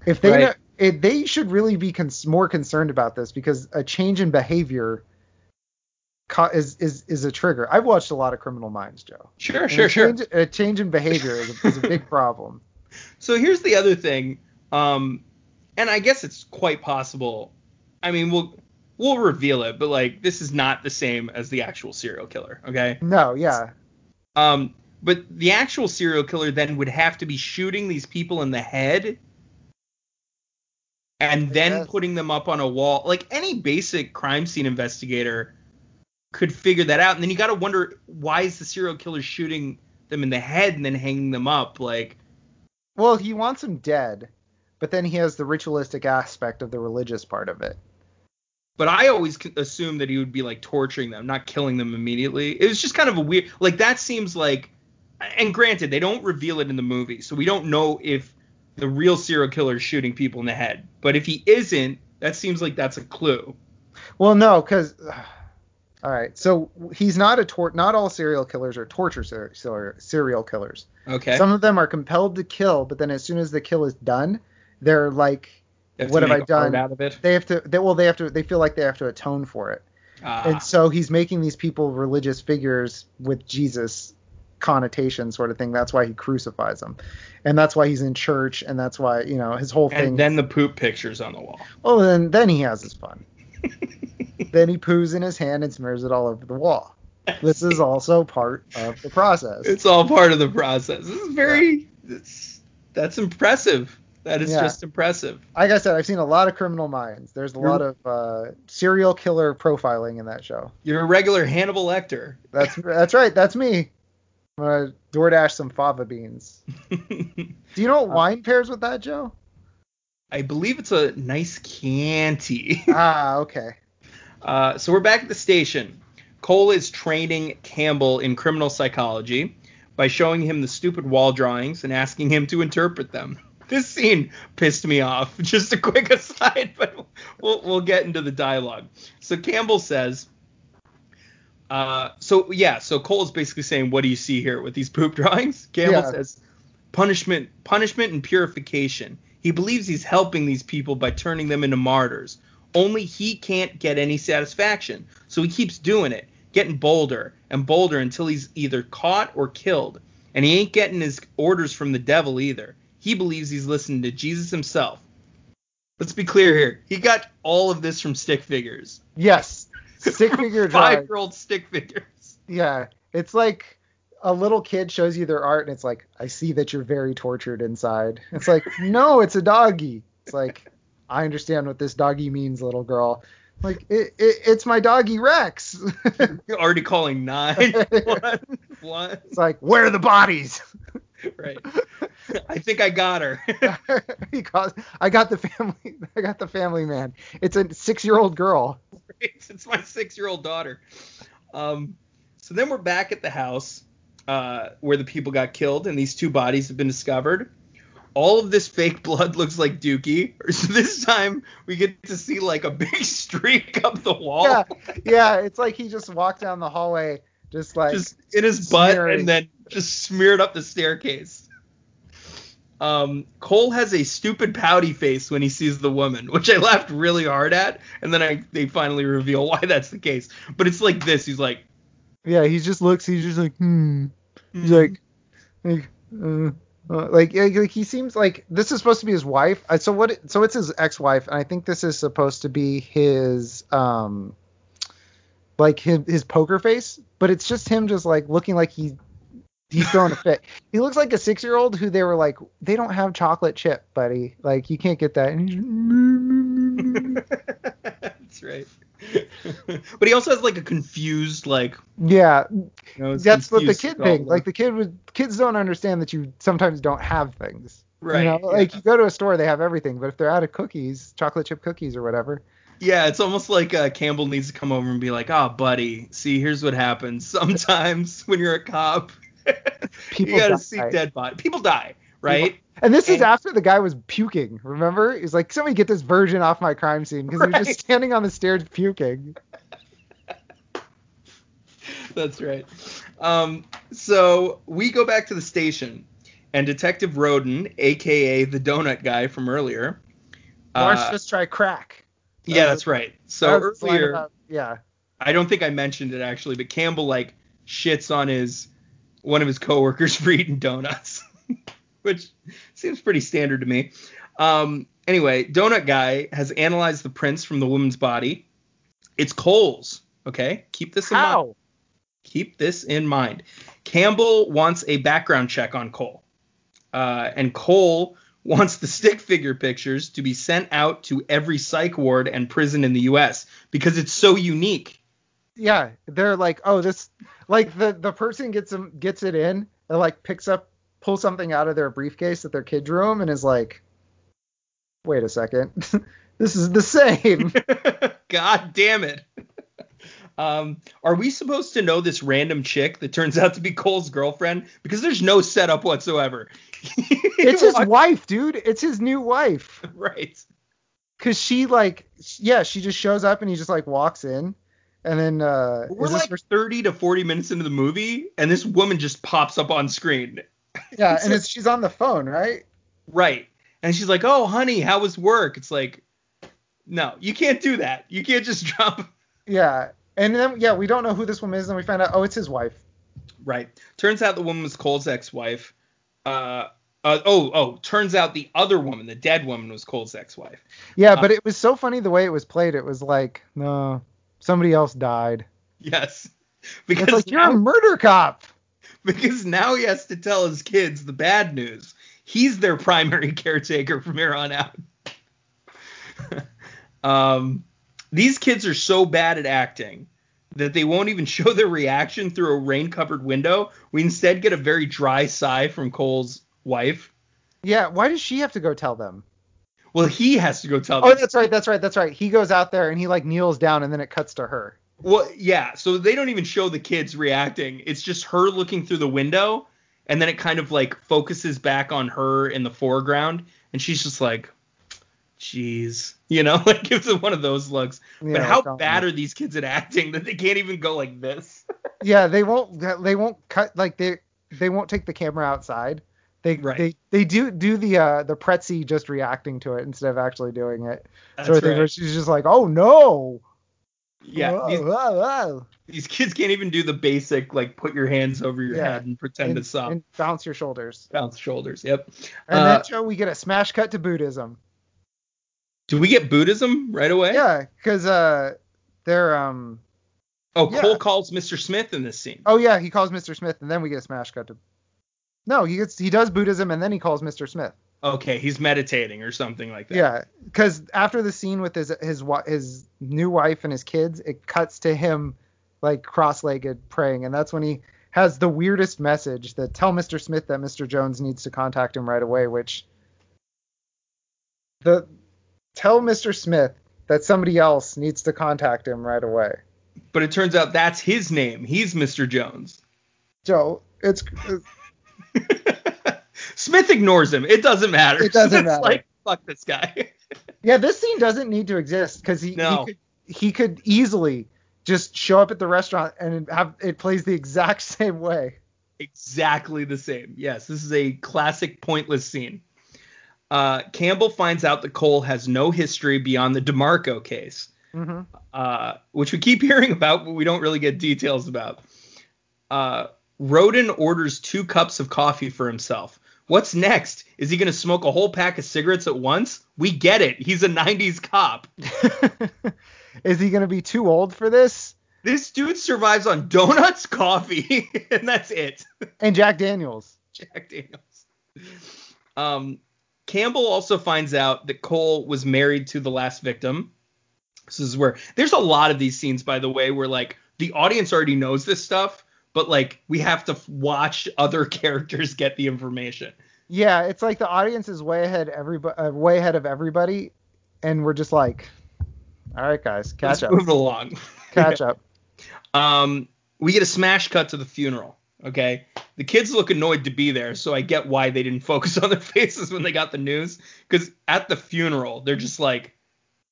If they Right. It, they should really be cons- more concerned about this because a change in behavior co- is is is a trigger. I've watched a lot of Criminal Minds, Joe. Sure, And sure, a sure. change, A change in behavior is a, is a big problem. So here's the other thing, um, and I guess it's quite possible. I mean, we'll we'll reveal it, but like this is not the same as the actual serial killer. Okay. No, yeah, Um, but the actual serial killer then would have to be shooting these people in the head and then Yes. putting them up on a wall. Like any basic crime scene investigator could figure that out. And then you got to wonder why is the serial killer shooting them in the head and then hanging them up? Like, Well, he wants them dead, but then he has the ritualistic aspect of the religious part of it. but I always assumed that he would be like torturing them, not killing them immediately. It was just kind of a weird, like that seems like. And granted, they don't reveal it in the movie, so we don't know if the real serial killer is shooting people in the head. But if he isn't, that seems like that's a clue. Well, no, because all right, so he's not a tort. not all serial killers are torture ser- ser- serial killers. Okay. Some of them are compelled to kill, but then as soon as the kill is done, they're like, what have I done? Out of it. they have to, they well, they have to, they feel like they have to atone for it, Ah, and so he's making these people religious figures with Jesus connotation sort of thing. That's why he crucifies them, and that's why he's in church, and that's why you know his whole thing. and then the poop pictures on the wall. well, then then he has his fun. then he poos in his hand and smears it all over the wall. This is also part of the process. It's all part of the process. This is very. It's, that's impressive. That is Yeah. just impressive. like I said, I've seen a lot of Criminal Minds. There's a You're- lot of uh, serial killer profiling in that show. You're a regular Hannibal Lecter. That's that's right. That's me. I'm gonna DoorDash some fava beans. Do you know what Uh, wine pairs with that, Joe? I believe it's a nice Chianti. Ah, okay. Uh, so we're back at the station. Cole is training Campbell in criminal psychology by showing him the stupid wall drawings and asking him to interpret them. This scene pissed me off. Just a quick aside, but we'll, we'll get into the dialogue. So Campbell says, uh, so yeah, so Cole is basically saying, "What do you see here with these poop drawings?" Campbell Yeah. says, punishment, punishment and purification. He believes he's helping these people by turning them into martyrs. Only he can't get any satisfaction, so he keeps doing it, getting bolder and bolder until he's either caught or killed. And he ain't getting his orders from the devil either. He believes he's listening to Jesus himself. Let's be clear here. He got all of this from stick figures. Yes. Stick figure drawing. Five year old stick figures. Yeah. It's like a little kid shows you their art and it's like, I see that you're very tortured inside. It's like, no, it's a doggy. It's like, I understand what this doggy means, little girl. Like, it, it, it's my doggy Rex. You're already calling nine. one, one. It's like, where are the bodies? Right. I think I got her. because I got the family. I got the family man. It's a six-year-old girl. it's my six-year-old daughter. Um, so then we're back at the house uh, where the people got killed, and these two bodies have been discovered. All of this fake blood looks like Dookie. So this time we get to see like a big streak up the wall. Yeah, yeah. It's like he just walked down the hallway, just like just in his butt, smearing. and then just smeared up the staircase. Um, Cole has a stupid pouty face when he sees the woman, which I laughed really hard at, and then I they finally reveal why that's the case. But it's like this. He's like, yeah. He just looks. He's just like, hmm. He's "Hmm." like, like, uh, uh, like, like he seems like this is supposed to be his wife. Uh, so what? So it's his ex-wife, and I think this is supposed to be his, um, like his his poker face, but it's just him just like looking like he he's throwing a fit. He looks like a six-year-old who they were like, they don't have chocolate chip, buddy. Like you can't get that. And that's right. but he also has like a confused like. yeah, You know, that's what the kid thing. Like the kid would kids don't understand that you sometimes don't have things. Right, You know, yeah. like you go to a store, they have everything, but if they're out of cookies, chocolate chip cookies or whatever. Yeah, it's almost like uh, Campbell needs to come over and be like, "Ah, buddy, see, here's what happens. Sometimes when you're a cop, People you gotta die. see dead body. People die, right? And this is after the guy was puking. Remember? He's like, somebody get this virgin off my crime scene because he was just standing on the stairs puking. That's right. Um, so we go back to the station, and Detective Roden, aka the donut guy from earlier. Marsh uh, just try crack. yeah, uh, that's right. So That was the line earlier, about- yeah. I don't think I mentioned it actually, but Campbell like shits on his one of his coworkers for eating donuts, which seems pretty standard to me. Um, anyway, Donut Guy has analyzed the prints from the woman's body. It's Cole's. Okay, keep this in mind. Keep this in mind. Campbell wants a background check on Cole, uh, and Cole wants the stick figure pictures to be sent out to every psych ward and prison in the U.S. because it's so unique. Yeah, they're like, oh, this, like the the person gets them gets it in and like picks up, pulls something out of their briefcase that their kid drew 'em and is like, wait a second, this is the same. God damn it. Um, are we supposed to know this random chick that turns out to be Cole's girlfriend? Because there's no setup whatsoever. it's his wife, dude. It's his new wife. right. Cause she like, yeah, she just shows up and he just like walks in, and then uh, We're like for- 30 to 40 minutes into the movie, and this woman just pops up on screen. yeah, and it's she's on the phone, right? Right. And she's like, "Oh, honey, how was work?" It's like, no, you can't do that. You can't just drop. Yeah, and then yeah, we don't know who this woman is, and we find out, oh, it's his wife. Right. Turns out the woman was Cole's ex-wife. Uh, uh, oh, oh. Turns out the other woman, the dead woman, was Cole's ex-wife. Yeah, Uh, but it was so funny the way it was played. It was like, no, somebody else died. Yes. It's Because like you're a murder cop. because now he has to tell his kids the bad news. He's their primary caretaker from here on out. um, these kids are so bad at acting that they won't even show their reaction through a rain-covered window. We instead get a very dry sigh from Cole's wife. Yeah, why does she have to go tell them? Well, he has to go tell Oh, them. that's right, that's right, that's right. He goes out there and he like kneels down, and then it cuts to her. Well, yeah. So they don't even show the kids reacting. It's just her looking through the window, and then it kind of like focuses back on her in the foreground, and she's just like, "Jeez," you know, like gives it one of those looks. Yeah, but how bad um, are these kids at acting that they can't even go like this? Yeah, they won't. They won't cut like they they won't take the camera outside. They Right. they they do do the uh the Pretzi just reacting to it instead of actually doing it. That's sort of right. she's just like, oh no. Yeah, Whoa, these, whoa, whoa. these kids can't even do the basic like put your hands over your Yeah. head and pretend and, to stop. and bounce your shoulders. Bounce shoulders. Yep. And Uh, then Joe, we get a smash cut to Buddhism. do we get Buddhism right away? Yeah, because uh, they're um. Oh, Yeah. Cole calls Mr. Smith in this scene. Oh yeah, he calls Mr. Smith, and then we get a smash cut to. No, he gets he does Buddhism, and then he calls Mr. Smith. Okay, he's meditating or something like that. Yeah, because after the scene with his his his new wife and his kids, it cuts to him like cross-legged praying, and that's when he has the weirdest message that tell Mr. Smith that Mr. Jones needs to contact him right away, which the tell Mr. Smith that somebody else needs to contact him right away. But it turns out that's his name. He's Mr. Jones. Joe, it's Smith ignores him. It doesn't matter. It doesn't matter. like, fuck this guy. yeah, this scene doesn't need to exist because he, No. he could he could easily just show up at the restaurant and have it plays the exact same way. exactly the same. Yes, this is a classic pointless scene. Uh, Campbell finds out that Cole has no history beyond the DeMarco case, hmm uh, which we keep hearing about, but we don't really get details about. Uh, Roden orders two cups of coffee for himself. What's next? Is he going to smoke a whole pack of cigarettes at once? We get it. He's a 90s cop. Is he gonna be too old for this? This dude survives on donuts, coffee, and that's it. And Jack Daniels. Jack Daniels. Um, Campbell also finds out that Cole was married to the last victim. This is where there's a lot of these scenes, by the way, where like the audience already knows this stuff, but like we have to f- watch other characters get the information. Yeah, it's like the audience is way ahead everybody uh, way ahead of everybody, and we're just like, all right, guys, catch Let's up, move along. catch up. Um, we get a smash cut to the funeral. Okay, the kids look annoyed to be there, so I get why they didn't focus on their faces when they got the news. Because at the funeral, they're just like,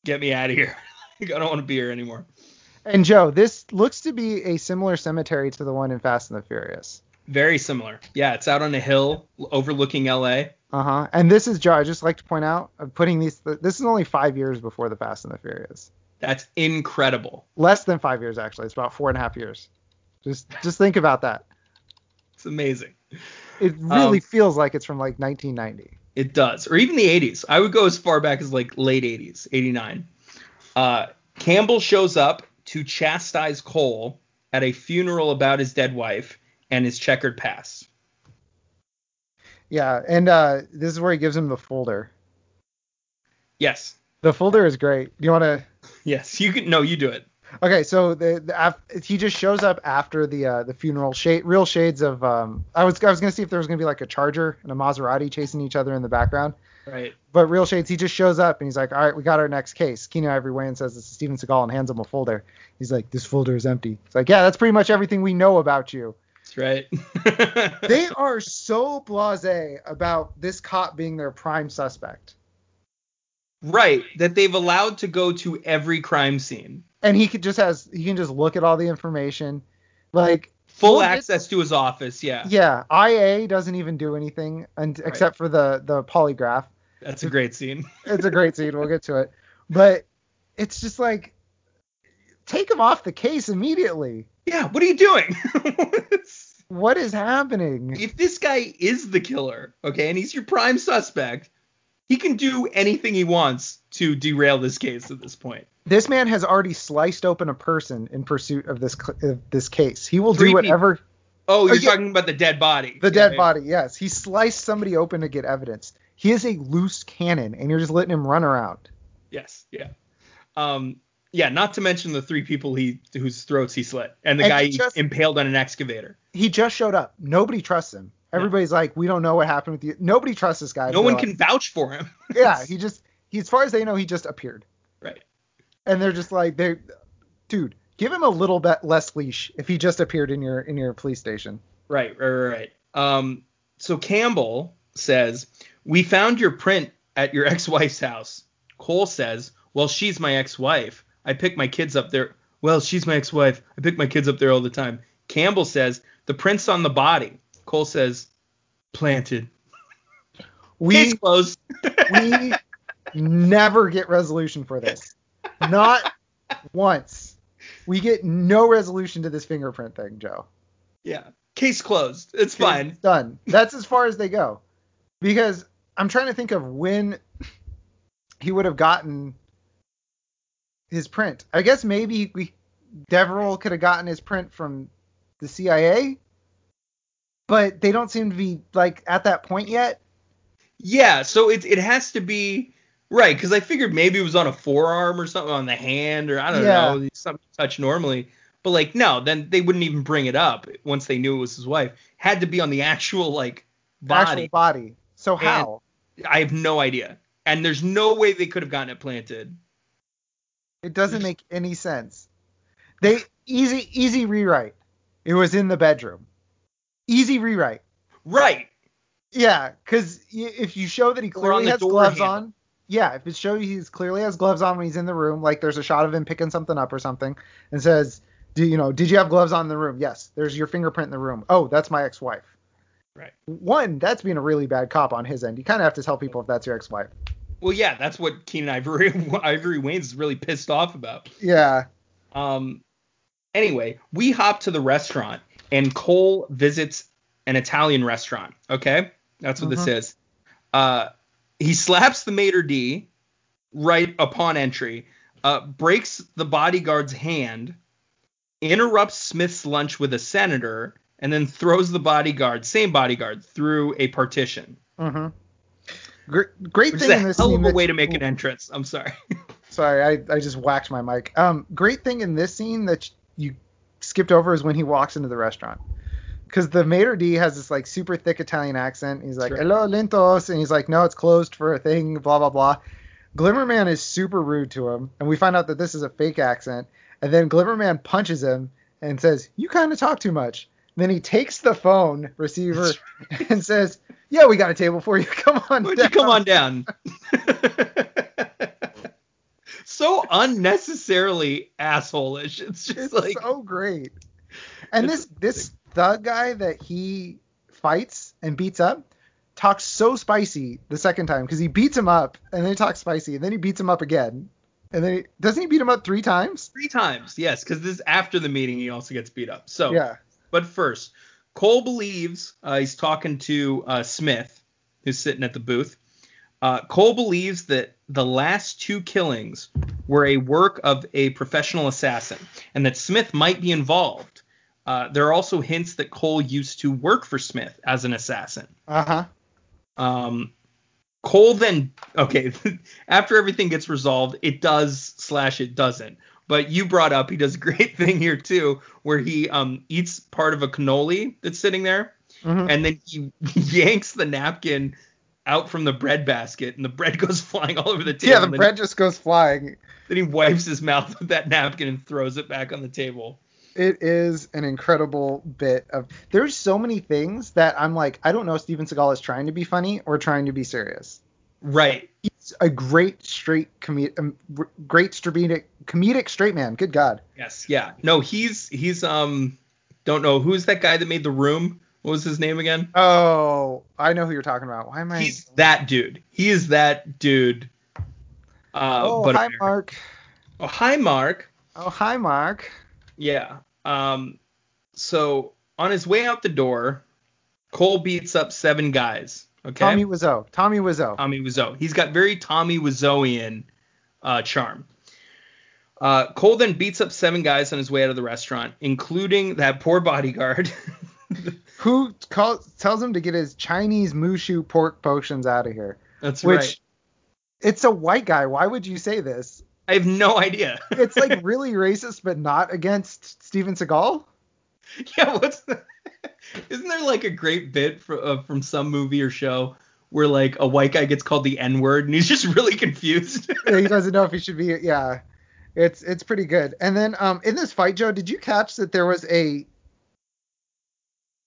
"Get me out of here! I don't want to be here anymore." And Joe, this looks to be a similar cemetery to the one in Fast and the Furious. Very similar. Yeah, it's out on a hill overlooking LA. Uh huh. And this is Joe. I just like to point out, of putting these. This is only five years before the Fast and the Furious. That's incredible. Less than five years actually. It's about four and a half years. Just just think about that. It's amazing. It really Um, feels like it's from like 1990. It does. Or even the 80s. I would go as far back as like late 80s, 89. Uh, Campbell shows up to chastise Cole at a funeral about his dead wife and his checkered past. Yeah, and uh, this is where he gives him the folder. Yes. The folder is great. Do you want to? Yes. You can. No, you do it. Okay, so the, the af- he just shows up after the uh, the funeral. Shade, real shades of. Um, I was I was gonna see if there was gonna be like a Charger and a Maserati chasing each other in the background, Right. but real shades. He just shows up and he's like, all right, we got our next case. Keenan Ivory Wayans says this is Steven Seagal and hands him a folder. He's like, this folder is empty. It's like, yeah, that's pretty much everything we know about you. That's right. They are so blasé about this cop being their prime suspect, right. That they've allowed to go to every crime scene. and he could just has he can just look at all the information, like Full We'll access to his office. Yeah. Yeah, IA doesn't even do anything and, except for the the polygraph. That's a great scene. It's a great scene. We'll get to it, but it's just like take him off the case immediately. Yeah. What are you doing? What is happening? if this guy is the killer, okay, and he's your prime suspect, he can do anything he wants to derail this case at this point. This man has already sliced open a person in pursuit of this of this case. He will Three do people. whatever. Oh, you're yeah. talking about the dead body. The Yeah, dead yeah. body, yes. He sliced somebody open to get evidence. He is a loose cannon, and you're just letting him run around. Yes, yeah. Um, yeah, not to mention the three people he whose throats he slit, and the And guy just- impaled on an excavator. He just showed up. Nobody trusts him. Everybody's like, we don't know what happened with you. Nobody trusts this guy. No one like- can vouch for him. yeah, he just he as far as they know, he just appeared. right. And they're just like they dude, give him a little bit less leash if he just appeared in your in your police station. Right, right, right, right. Um, so Campbell says, "We found your print at your ex-wife's house." Cole says, "Well, she's my ex-wife. I pick my kids up there. Well, she's my ex-wife. I pick my kids up there all the time." Campbell says, "The print's on the body." Cole says, "Planted." Case We closed. we never get resolution for this. Not once. We get no resolution to this fingerprint thing, Joe. yeah. Case closed. It's fine. Done. That's as far as they go. Because I'm trying to think of when he would have gotten his print. I guess maybe we Deverell could have gotten his print from the CIA, but they don't seem to be like at that point yet. Yeah, so it it has to be right because I figured maybe it was on a forearm or something on the hand or I don't Yeah. know something you touch normally. But like no, then they wouldn't even bring it up once they knew it was his wife. Had to be on the actual like body. Actual body. body. So how? I have no idea. And there's no way they could have gotten it planted. It doesn't make any sense. They easy easy rewrite. It was in the bedroom. Easy rewrite. Right. Yeah, because if you show that he clearly has gloves handle. on, yeah, if it shows he's clearly has gloves on when he's in the room, like there's a shot of him picking something up or something, and says, "Do you know? Did you have gloves on in the room? Yes. There's your fingerprint in the room. Oh, that's my ex-wife. Right. One, that's being a really bad cop on his end. You kind of have to tell people if that's your ex-wife. Well, yeah, that's what Keenan Ivory Ivory Wayans really pissed off about. Yeah. Um. Anyway, we hop to the restaurant and Cole visits an Italian restaurant. Okay, that's what this Mhm. is. Uh, he slaps the maitre d right upon entry, uh, breaks the bodyguard's hand, interrupts Smith's lunch with a senator, and then throws the bodyguard, same bodyguard, through a partition. Mm-hmm. Great, great Which thing is in a this hell scene. of a that- way to make an entrance. I'm sorry. Sorry, I, I just whacked my mic. Um, great thing in this scene that you skipped over is when he walks into the restaurant. Because the maitre d has this like super thick Italian accent. He's like, Sure. "Hello, Lintos," and he's like, "No, it's closed for a thing." Blah blah blah. Glimmerman is super rude to him, and we find out that this is a fake accent. And then Glimmerman punches him and says, "You kind of talk too much." then he takes the phone receiver and says, "Yeah, we got a table for you. Come on Would down." you come on down? so unnecessarily assholeish. It's just It's like so great. And this this thug guy that he fights and beats up talks so spicy the second time because he beats him up and then he talks spicy and then he beats him up again and then he, doesn't he beat him up three times? three times, yes, because this after the meeting he also gets beat up. So, Yeah. but first, Cole believes uh, he's talking to uh, Smith, who's sitting at the booth. Uh, Cole believes that the last two killings were a work of a professional assassin, and that Smith might be involved. Uh, there are also hints that Cole used to work for Smith as an assassin. Uh huh. Um, Cole then okay after everything gets resolved, it does slash it doesn't. But you brought up he does a great thing here too, where he um eats part of a cannoli that's sitting there, Mhm. and then he yanks the napkin out from the bread basket, and the bread goes flying all over the table. Yeah, the bread just goes flying. Then he wipes his mouth with that napkin and throws it back on the table. It is an incredible bit of. There's so many things that I'm like, I don't know if Steven Seagal is trying to be funny or trying to be serious. Right. He's a great straight comedic, um, great comedic, comedic straight man. Good God. Yes. Yeah. No, he's he's um don't know who's that guy that made the room. What was his name again? Oh, I know who you're talking about. Why am I? He's that dude. He is that dude. Uh, oh, but hi, Mark. Oh, hi, Mark. Oh, hi, Mark. Yeah. Um. So on his way out the door, Cole beats up seven guys. Okay. Tommy Wiseau. Tommy Wiseau. Tommy Wiseau. He's got very Tommy Wiseauian uh, charm. Uh, Cole then beats up seven guys on his way out of the restaurant, including that poor bodyguard. who calls, tells him to get his Chinese Mushu pork potions out of here. That's Which right. it's a white guy. Why would you say this? I have no idea. It's like really racist, but not against Steven Seagal. yeah, what's the? Isn't there like a great bit for, uh, from some movie or show where like a white guy gets called the N word and he's just really confused? Yeah, he doesn't know if he should be. Yeah, it's it's pretty good. And then um in this fight, Joe, did you catch that there was a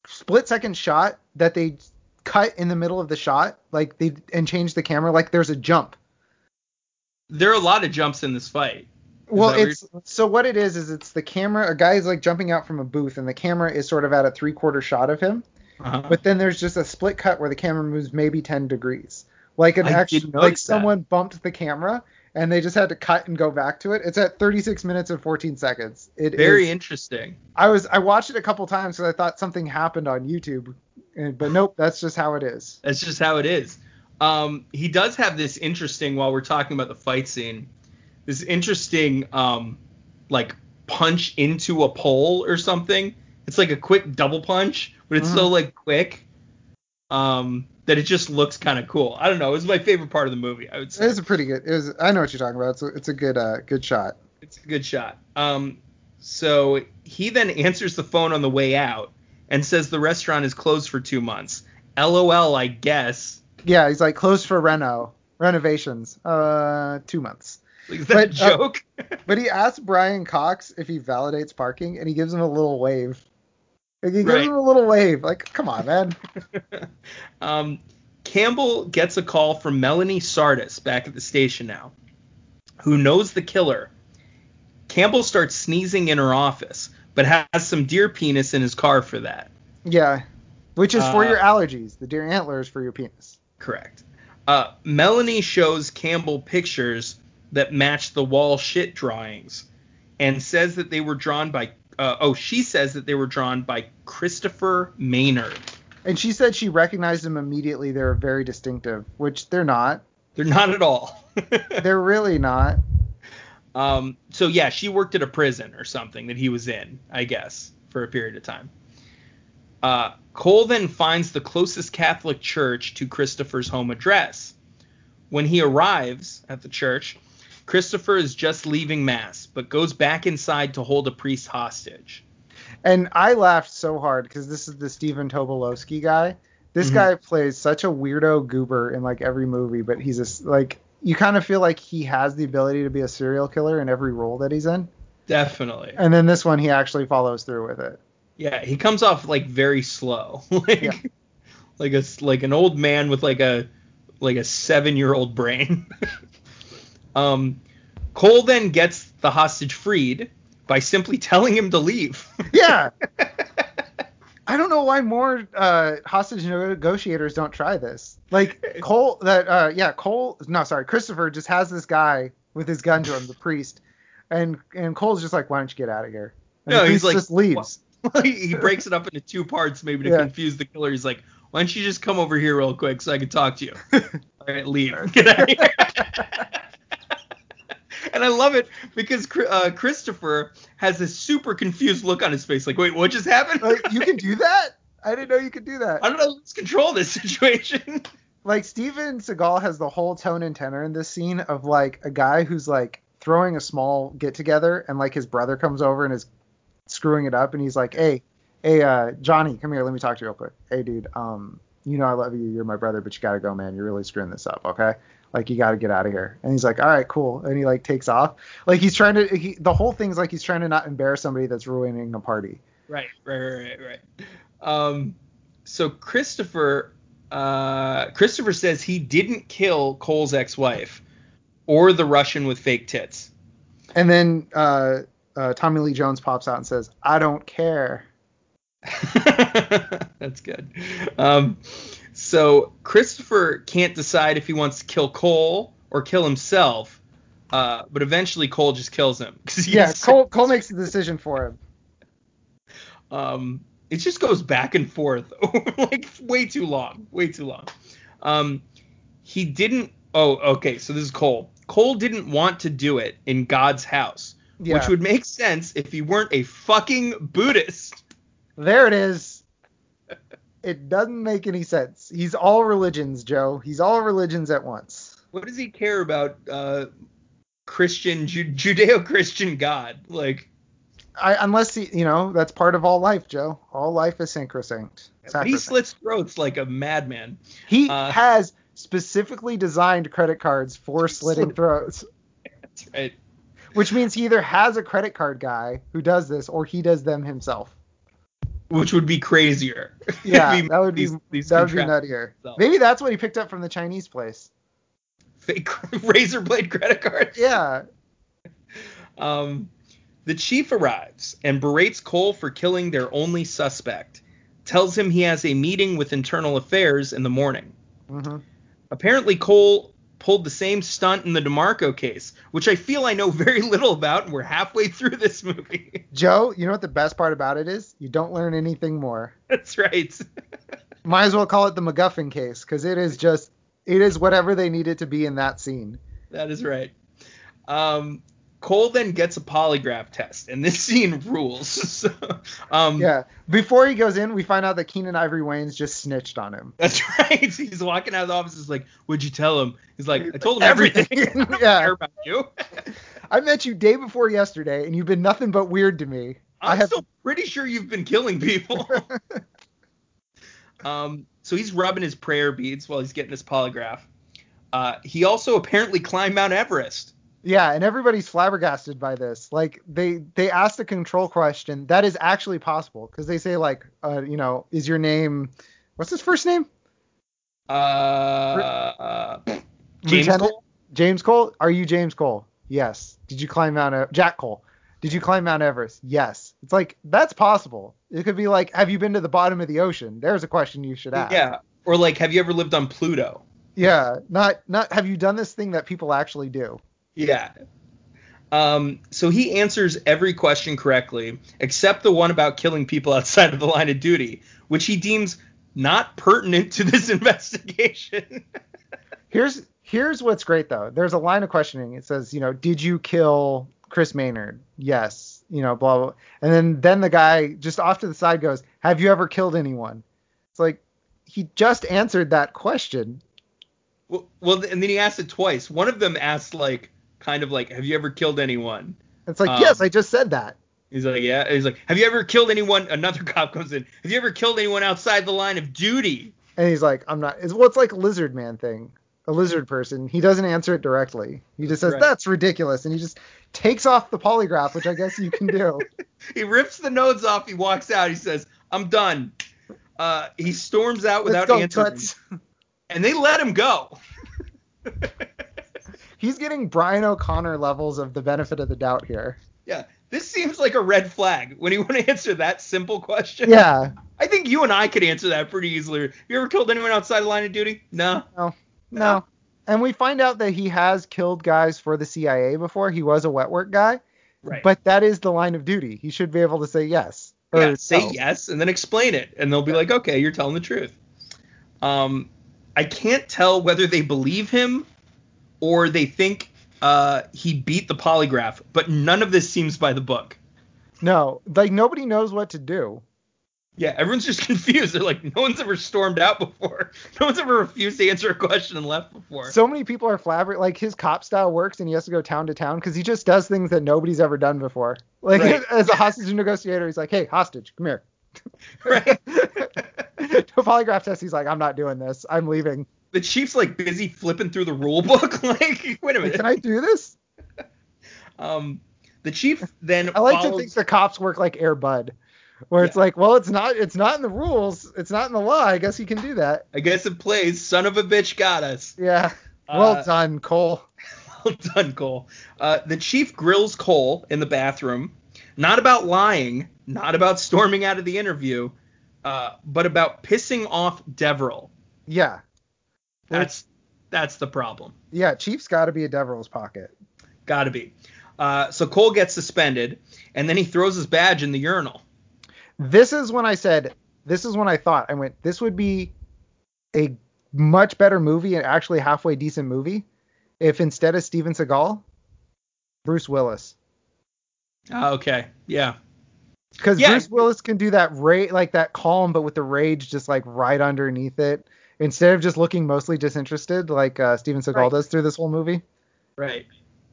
split second shot that they cut in the middle of the shot, like they and changed the camera, like there's a jump. there are a lot of jumps in this fight. Well, it's so what it is is it's the camera. A guy is like jumping out from a booth, and the camera is sort of at a three quarter shot of him, Uh-huh. but then there's just a split cut where the camera moves maybe 10 degrees. Like an I actual like that. someone bumped the camera and they just had to cut and go back to it. It's at 36 minutes and 14 seconds. It Very is- interesting. I was I watched it a couple times because I thought something happened on YouTube, and, but nope, that's just how it is. That's just how it is. Um, he does have this interesting while we're talking about the fight scene, this interesting um, like punch into a pole or something. It's like a quick double punch, but it's so like quick um, that it just looks kind of cool. I don't know. It was my favorite part of the movie. I would say It was a pretty good. It was. I know what you're talking about. It's a, it's a good uh good shot. it's a good shot. Um, so he then answers the phone on the way out and says the restaurant is closed for two months. LOL, I guess. Yeah, he's like closed for reno renovations. Uh, two months. Is that a But, uh, joke? But he asks Brian Cox if he validates parking, and he gives him a little wave. Like, he gives Right. him a little wave. Like, come on, man. um, Campbell gets a call from Melanie Sardis back at the station now, who knows the killer. Campbell starts sneezing in her office, but has some deer penis in his car for that. Yeah, which is for Uh, your allergies. The deer antlers for your penis. Correct. Uh, Melanie shows Campbell pictures that match the wall shit drawings and says that they were drawn by. Uh, oh, she says that they were drawn by Christopher Maynard. And she said she recognized them immediately. They're very distinctive, which they're not. They're not at all. They're really not. Um, so yeah, she worked at a prison or something that he was in, I guess, for a period of time. Uh, Cole then finds the closest Catholic church to Christopher's home address. When he arrives at the church, Christopher is just leaving mass, but goes back inside to hold a priest hostage. And I laughed so hard because this is the Stephen Tobolowsky guy. This Mhm. guy plays such a weirdo goober in like every movie, but he's a like you kind of feel like he has the ability to be a serial killer in every role that he's in. Definitely. And then this one, he actually follows through with it. Yeah, he comes off like very slow, like Yeah. like a like an old man with like a like a seven year old brain. um, Cole then gets the hostage freed by simply telling him to leave. Yeah. I don't know why more uh, hostage negotiators don't try this. Like Cole, that uh, yeah, Cole. No, sorry, Christopher just has this guy with his gun to him, the priest, and and Cole's just like, why don't you get out of here? And No, he's like, just leaves. he he breaks it up into two parts maybe to Yeah. confuse the killer. He's like, why don't you just come over here real quick so I can talk to you? All right, leave. Get out of here. And I love it because uh, Christopher has this super confused look on his face, like, wait, what just happened? Like, you can do that? I didn't know you could do that. How did I lose control this situation? like Steven Seagal has the whole tone and tenor in this scene of like a guy who's like throwing a small get together and like his brother comes over and is screwing it up and he's like, Hey, hey uh Johnny, come here, let me talk to you real quick. Hey dude, um, you know I love you, you're my brother, but you gotta go, man. You're really screwing this up, okay? Like you gotta get out of here. And he's like, All right, cool. And he like takes off. Like he's trying to he, the whole thing's like he's trying to not embarrass somebody that's ruining a party. right, right, right, right, right. Um, so Christopher, uh, Christopher says he didn't kill Cole's ex-wife or the Russian with fake tits. And then uh, uh Tommy Lee Jones pops out and says, I don't care. That's good. Um, so Christopher can't decide if he wants to kill Cole or kill himself, uh, but eventually Cole just kills him. Yeah, Cole Cole makes the decision for him. Um, it just goes back and forth, like way too long, way too long. Um, he didn't. Oh, okay. So this is Cole. Cole didn't want to do it in God's house, Yeah. which would make sense if he weren't a fucking Buddhist. There it is. It doesn't make any sense. He's all religions, Joe. He's all religions at once. What does he care about uh, Christian, Ju- Judeo-Christian God? Like, I, unless he, you know, that's part of all life, Joe. All life is sacrosanct. he slits throats like a madman. He uh, has specifically designed credit cards for slitting throats, That's right. which means he either has a credit card guy who does this or he does them himself. Which would be crazier. Yeah, that would be these- these that would be nuttier. themselves. Maybe that's what he picked up from the Chinese place. fake razor blade credit cards. Yeah. Um, the chief arrives and berates Cole for killing their only suspect. tells him he has a meeting with internal affairs in the morning. hmm Apparently, Cole pulled the same stunt in the DeMarco case, which I feel I know very little about, and we're halfway through this movie. Joe, you know what the best part about it is? You don't learn anything more. That's right. Might as well call it the MacGuffin case because it is just it is whatever they need it to be in that scene. that is right. Um, Cole then gets a polygraph test, and this scene rules. So, um, Yeah. Before he goes in, we find out that Keenan Ivory Wayans just snitched on him. That's right. He's walking out of the office. He's like, "What'd you tell him?" He's like, "I told him everything. Everything. I Yeah. about you." I met you day before yesterday, and you've been nothing but weird to me. I I'm have still pretty sure you've been killing people. um, so he's rubbing his prayer beads while he's getting his polygraph. Uh, he also apparently climbed Mount Everest. Yeah, and everybody's flabbergasted by this. Like they they asked a control question that is actually possible because they say like, uh, you know, is your name, what's his first name? Uh, James Lieutenant? Cole. James Cole. Are you James Cole? Yes. Did you climb Mount e- Jack Cole? Did you climb Mount Everest? Yes. It's like that's possible. It could be like, have you been to the bottom of the ocean? There's a question you should ask. Yeah. Or like, have you ever lived on Pluto? Yeah. Not not have you done this thing that people actually do? Yeah. Um, so he answers every question correctly, except the one about killing people outside of the line of duty, which he deems not pertinent to this investigation. Here's here's what's great though. There's a line of questioning. It says, you know, did you kill Chris Maynard? Yes. You know, blah blah. And then then the guy just off to the side goes, have you ever killed anyone? It's like he just answered that question. well, well, and then he asked it twice. One of them asked like, kind of like, have you ever killed anyone? It's like, Um, yes, I just said that. He's like, yeah. He's like, have you ever killed anyone? Another cop comes in. Have you ever killed anyone outside the line of duty? And he's like, I'm not. It's well, it's like a lizard man thing. A lizard person. He doesn't answer it directly. He just says Right. that's ridiculous, and he just takes off the polygraph, which I guess you can do. He rips the nodes off. He walks out. He says, I'm done. Uh, he storms out without go, answering. Toots. And they let him go. He's getting Brian O'Conner levels of the benefit of the doubt here. yeah. This seems like a red flag when you want to answer that simple question. Yeah. I think you and I could answer that pretty easily. Have you ever killed anyone outside the line of duty? No. No. No. And we find out that he has killed guys for the CIA before. He was a wet work guy, Right. but that is the line of duty. He should be able to say yes. Or yeah, say no. yes and then explain it, and they'll be like, okay, you're telling the truth. Um, I can't tell whether they believe him or they think uh, he beat the polygraph, but none of this seems by the book. No, like nobody knows what to do. Yeah, everyone's just confused. They're like, no one's ever stormed out before. No one's ever refused to answer a question and left before. So many people are flabbergasted. like his cop style works and he has to go town to town because he just does things that nobody's ever done before. Like Right. as a hostage negotiator, he's like, Hey, hostage, come here. Right. to polygraph test, he's like, I'm not doing this. I'm leaving. The chief's like busy flipping through the rule book. like, wait a minute. Can I do this? Um, the chief then I like to think the cops work like Air Bud, where it's like, well, it's not, it's not in the rules, it's not in the law. I guess he can do that. I guess it plays son of a bitch got us. Yeah. Well Uh, done, Cole. Well done, Cole. Uh, the chief grills Cole in the bathroom, not about lying, not about storming out of the interview, uh, but about pissing off Deverell. Yeah. That's that's the problem. Yeah. Chief's got to be a Devil's pocket. Gotta be. Uh, so Cole gets suspended, and then he throws his badge in the urinal. This is when I said, this is when I thought, I went, this would be a much better movie and actually halfway decent movie if instead of Steven Seagal, Bruce Willis. Ah, okay. Yeah. Because Yeah. Bruce Willis can do that ra- like that calm, but with the rage just like right underneath it, instead of just looking mostly disinterested like uh, Steven Seagal Right. does through this whole movie. Right.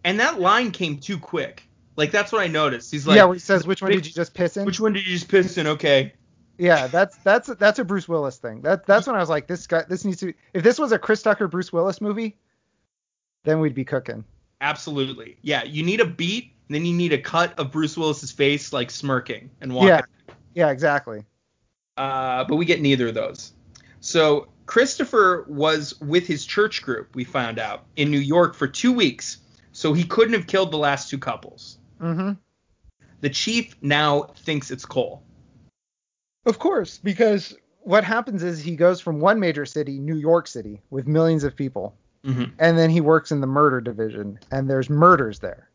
And that line came too quick. Like that's what I noticed. He's like, yeah, he says, "Which one did you just piss in?" which one did you just piss in? Okay. Yeah, that's that's that's a Bruce Willis thing. That that's when I was like, this guy, this needs to. If this was a Chris Tucker Bruce Willis movie, then we'd be cooking. Absolutely. Yeah. You need a beat, and then you need a cut of Bruce Willis's face like smirking and walking. Yeah, yeah, exactly. Uh, but we get neither of those. So Christopher was with his church group, we found out, in New York for two weeks, so he couldn't have killed the last two couples. Mm-hmm. The chief now thinks it's Cole. Of course, because what happens is he goes from one major city, New York City, with millions of people, Mhm. and then he works in the murder division, and there's murders there.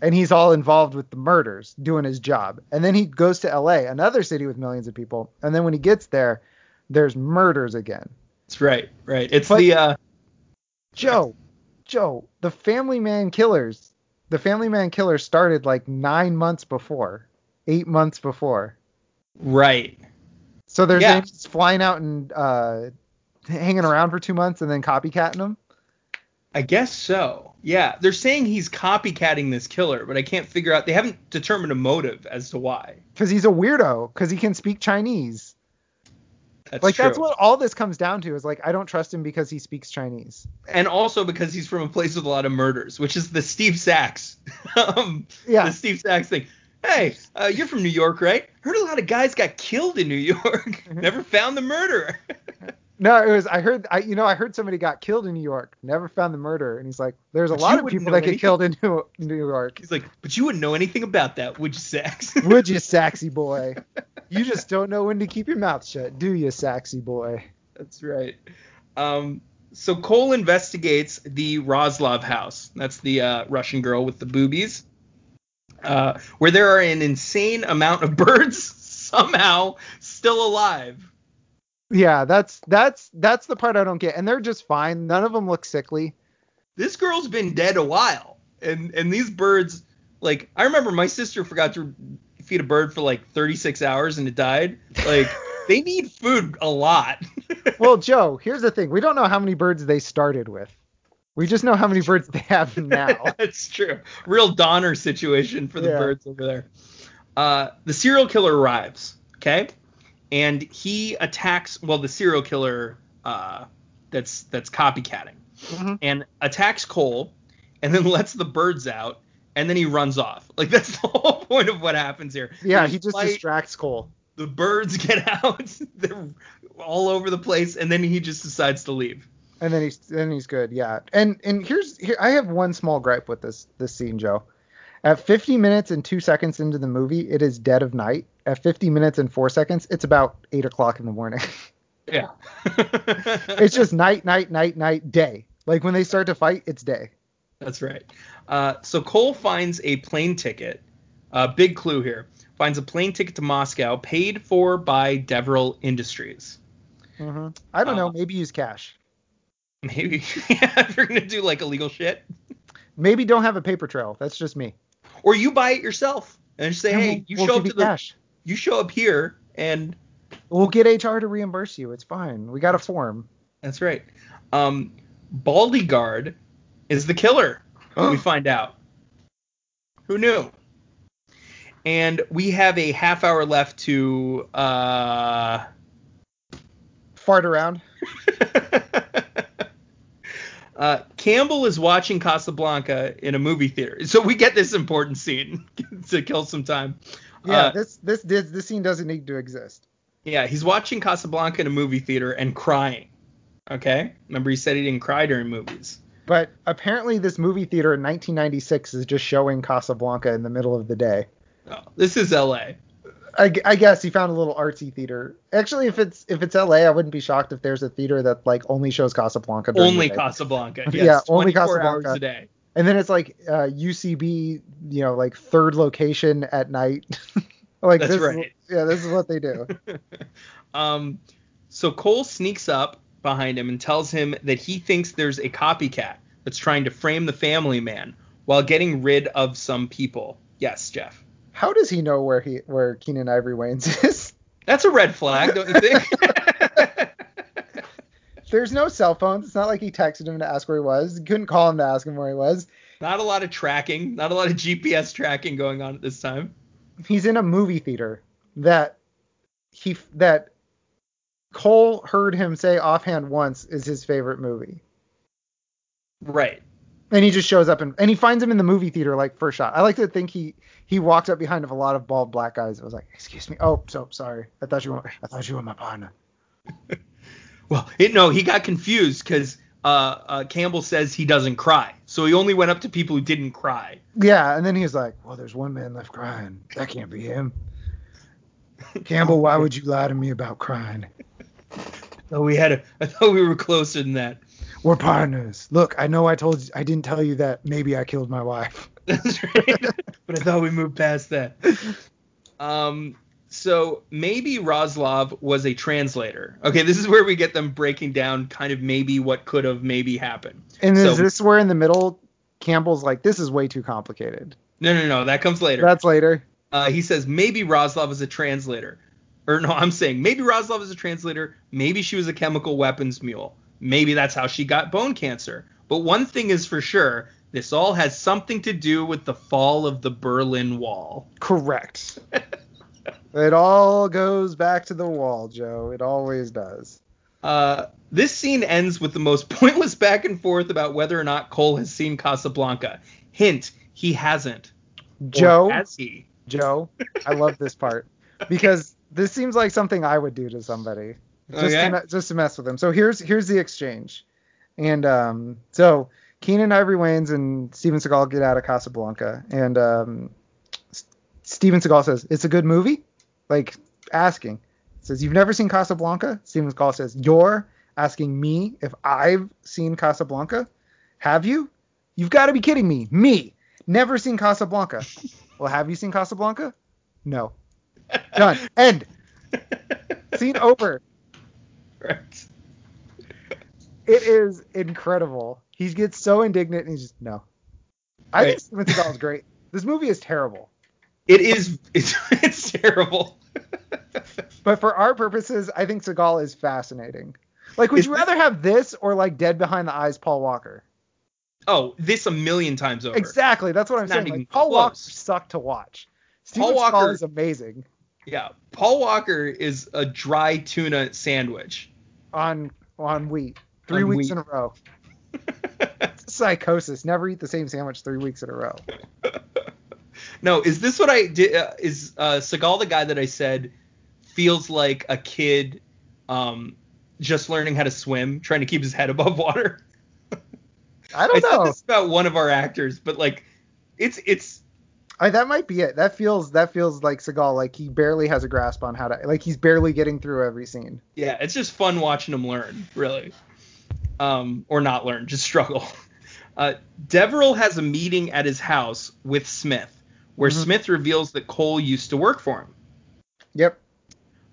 And he's all involved with the murders, doing his job. And then he goes to LA, another city with millions of people, and then when he gets there, there's murders again. That's right, right. It's But- the uh, Joe, Joe, the Family Man Killers, the Family Man Killers started like nine months before, eight months before. right. So there's Yeah. he's flying out and uh, hanging around for two months and then copycatting them. I guess so. Yeah, they're saying he's copycatting this killer, but I can't figure out. They haven't determined a motive as to why. Because he's a weirdo. Because he can speak Chinese. That's like true. that's what all this comes down to is like I don't trust him because he speaks Chinese. and also because he's from a place with a lot of murders, which is the Steve Sachs, um, Yeah. the Steve Sachs thing. Hey, uh, you're from New York, right? Heard a lot of guys got killed in New York. Mm-hmm. Never found the murderer. No, it was I heard I you know I heard somebody got killed in New York. Never found the murderer. And he's like, there's a But lot of people that get killed in New, New York. He's like, but you wouldn't know anything about that, would you, Sachs? Would you, Saxy boy? You just don't know when to keep your mouth shut, do you, Saxy boy? That's right. Um, so Cole investigates the Roslov house. That's the uh, Russian girl with the boobies, uh, where there are an insane amount of birds somehow still alive. Yeah, that's that's that's the part I don't get. And they're just fine. None of them look sickly. This girl's been dead a while, and and these birds, like I remember my sister forgot to feed a bird for like 36 hours and it died. Like they need food a lot. Well, Joe, here's the thing. We don't know how many birds they started with. We just know how many birds they have now. That's true. Real Donner situation for the Yeah. birds over there. Uh, the serial killer arrives, okay, and he attacks. Well, the serial killer uh, that's that's copycatting Mhm. and attacks Cole, and then lets the birds out, and then he runs off. Like that's the whole point of what happens here. Yeah, he just distracts Cole. the birds get out. They're all over the place, and then he just decides to leave. And then he's then he's good, yeah. And and here's here I have one small gripe with this this scene, Joe. At 50 minutes and two seconds into the movie, it is dead of night. At 50 minutes and four seconds, it's about eight o'clock in the morning. Yeah. it's just night, night, night, night, day. Like when they start to fight, it's day. That's right. Uh, so Cole finds a plane ticket. Uh, big clue here. Finds a plane ticket to Moscow paid for by Deverell Industries. Mm-hmm. I don't know. Uh, Maybe use cash. Maybe yeah, if you're gonna do like illegal shit, Maybe don't have a paper trail. That's just me. Or you buy it yourself and just say, And hey, we'll- you we'll show up to the, cash. you show up here, and We'll get HR to reimburse you. It's fine. We got a form. that's right. Um, Baldy Guard is the killer. we find out. Who knew? And we have a half hour left to uh Fart around. uh, Campbell is watching Casablanca in a movie theater, so we get this important scene to kill some time. Yeah, Uh, this this this this scene doesn't need to exist. yeah, he's watching Casablanca in a movie theater and crying. Okay, remember he said he didn't cry during movies. But apparently, this movie theater in 1996 is just showing Casablanca in the middle of the day. Oh, this is L.A. I, I guess he found a little artsy theater. Actually, if it's if it's LA, I wouldn't be shocked if there's a theater that like only shows Casablanca. Only. Casablanca. Yes, Yeah, only Casablanca. hours a day. And then it's like uh, UCB, you know, like third location at night. like That's this, is- right. yeah, this is what they do. Um, so Cole sneaks up behind him and tells him that he thinks there's a copycat that's trying to frame the family man while getting rid of some people. Yes, Jeff. How does he know where he where Keenan Ivory Wayans is? That's a red flag, don't you think? There's no cell phones. It's not like he texted him to ask where he was. He couldn't call him to ask him where he was. not a lot of tracking, not a lot of GPS tracking going on at this time. He's in a movie theater that he that Cole heard him say offhand once is his favorite movie. Right. And he just shows up and, and he finds him in the movie theater like first shot. I like to think he he walked up behind of a lot of bald black guys. and was like, "Excuse me. Oh, so sorry. I thought you were I thought you were my partner." Well, it, no, he got confused because uh, uh, Campbell says he doesn't cry, so he only went up to people who didn't cry. Yeah, and then he was like, "Well, there's one man left crying. That can't be him." Campbell, why would you lie to me about crying? Oh, we had a. I thought we were closer than that. We're partners. Look, I know I told you, I didn't tell you that maybe I killed my wife. That's right. but I thought we moved past that. Um, so maybe Roslov was a translator. Okay, this is where we get them breaking down kind of maybe what could have maybe happened. And so, is this where in the middle, Campbell's like, this is way too complicated? No, no, no. That comes later. That's later. Uh, he says maybe Roslov is a translator. Or no, I'm saying maybe Roslov is a translator. Maybe she was a chemical weapons mule. Maybe that's how she got bone cancer. But one thing is for sure, this all has something to do with the fall of the Berlin Wall. Correct. it all goes back to the wall, Joe. It always does. Uh, this scene ends with the most pointless back and forth about whether or not Cole has seen Casablanca. Hint, he hasn't. Joe, has he? Joe, I love this part because this seems like something I would do to somebody just, Okay. to, just to mess with them. So here's here's the exchange, and um, so Keenan Ivory Wayans and Steven Seagal get out of Casablanca, and um, S- Steven Seagal says it's a good movie, like asking. Says you've never seen Casablanca. Steven Seagal says you're asking me if I've seen Casablanca. Have you? You've got to be kidding me. Me, never seen Casablanca. well, have you seen Casablanca? No. Done. End. Scene over. Right. It is incredible. He gets so indignant and he's just no. I think Right. Steven Seagal is great. This movie is terrible. It is. It's, it's terrible. But for our purposes, I think Seagal is fascinating. Like, would Is you this- rather have this or like Dead Behind the Eyes Paul Walker? oh, this a million times over. Exactly. That's what I'm Not saying. Like, Paul Walker sucked to watch. Steven Paul Seagal Walker- is amazing Yeah. Paul Walker is a dry tuna sandwich. on on wheat. Three On weeks wheat. in a row. It's psychosis. Never eat the same sandwich three weeks in a row. no, is this what I did? Uh, is uh, Seagal the guy that I said feels like a kid um, just learning how to swim, trying to keep his head above water? I I don't said know. this about one of our actors, but like, it's it's I, that might be it. That feels that feels like Seagal. Like he barely has a grasp on how to. Like he's barely getting through every scene. yeah, it's just fun watching him learn, really, um, or not learn, just struggle. Uh, Deverell has a meeting at his house with Smith, where Mhm. Smith reveals that Cole used to work for him. Yep.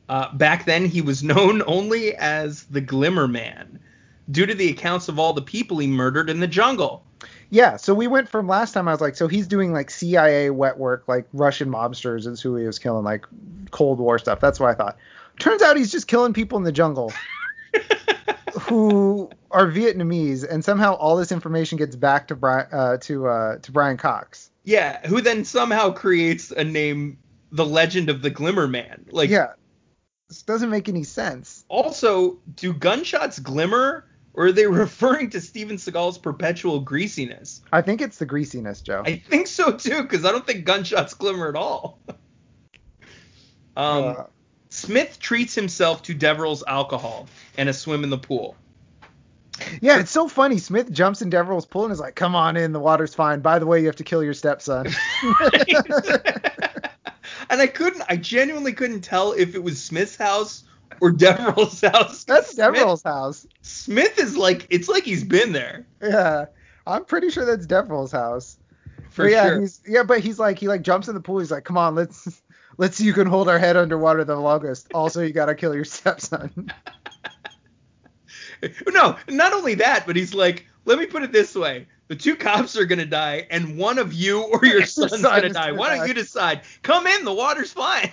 Uh, back then, he was known only as the Glimmer Man, due to the accounts of all the people he murdered in the jungle. Yeah. So we went from last time. I was like, so he's doing like CIA wet work, like Russian mobsters is who he was killing, like Cold War stuff. That's what I thought. Turns out he's just killing people in the jungle who are Vietnamese, and somehow all this information gets back to Brian uh, to uh, to Brian Cox. Yeah, who then somehow creates a name, the Legend of the Glimmer Man. Like, yeah. This doesn't make any sense. also, do gunshots glimmer, or are they referring to Steven Seagal's perpetual greasiness? I think it's the greasiness, Joe. I think so too, because I don't think gunshots glimmer at all. um, Uh, Smith treats himself to Deverell's alcohol and a swim in the pool. Yeah, it's so funny. Smith jumps in Deverell's pool and is like, "Come on in, the water's fine. By the way, you have to kill your stepson." and I couldn't, I genuinely couldn't tell if it was Smith's house or Deverell's house. That's Smith- Deverell's house. Smith is like, it's like he's been there Yeah, I'm pretty sure that's Deverell's house. for But yeah, sure. he's yeah, but he's like he like jumps in the pool. He's like, "Come on, let's let's see you can hold our head underwater the longest. Also, you gotta kill your stepson." No, not only that, but he's like, let me put it this way. The two cops are gonna die, and one of you or your son's son gonna die. gonna Why die. don't you decide? Come in, the water's fine.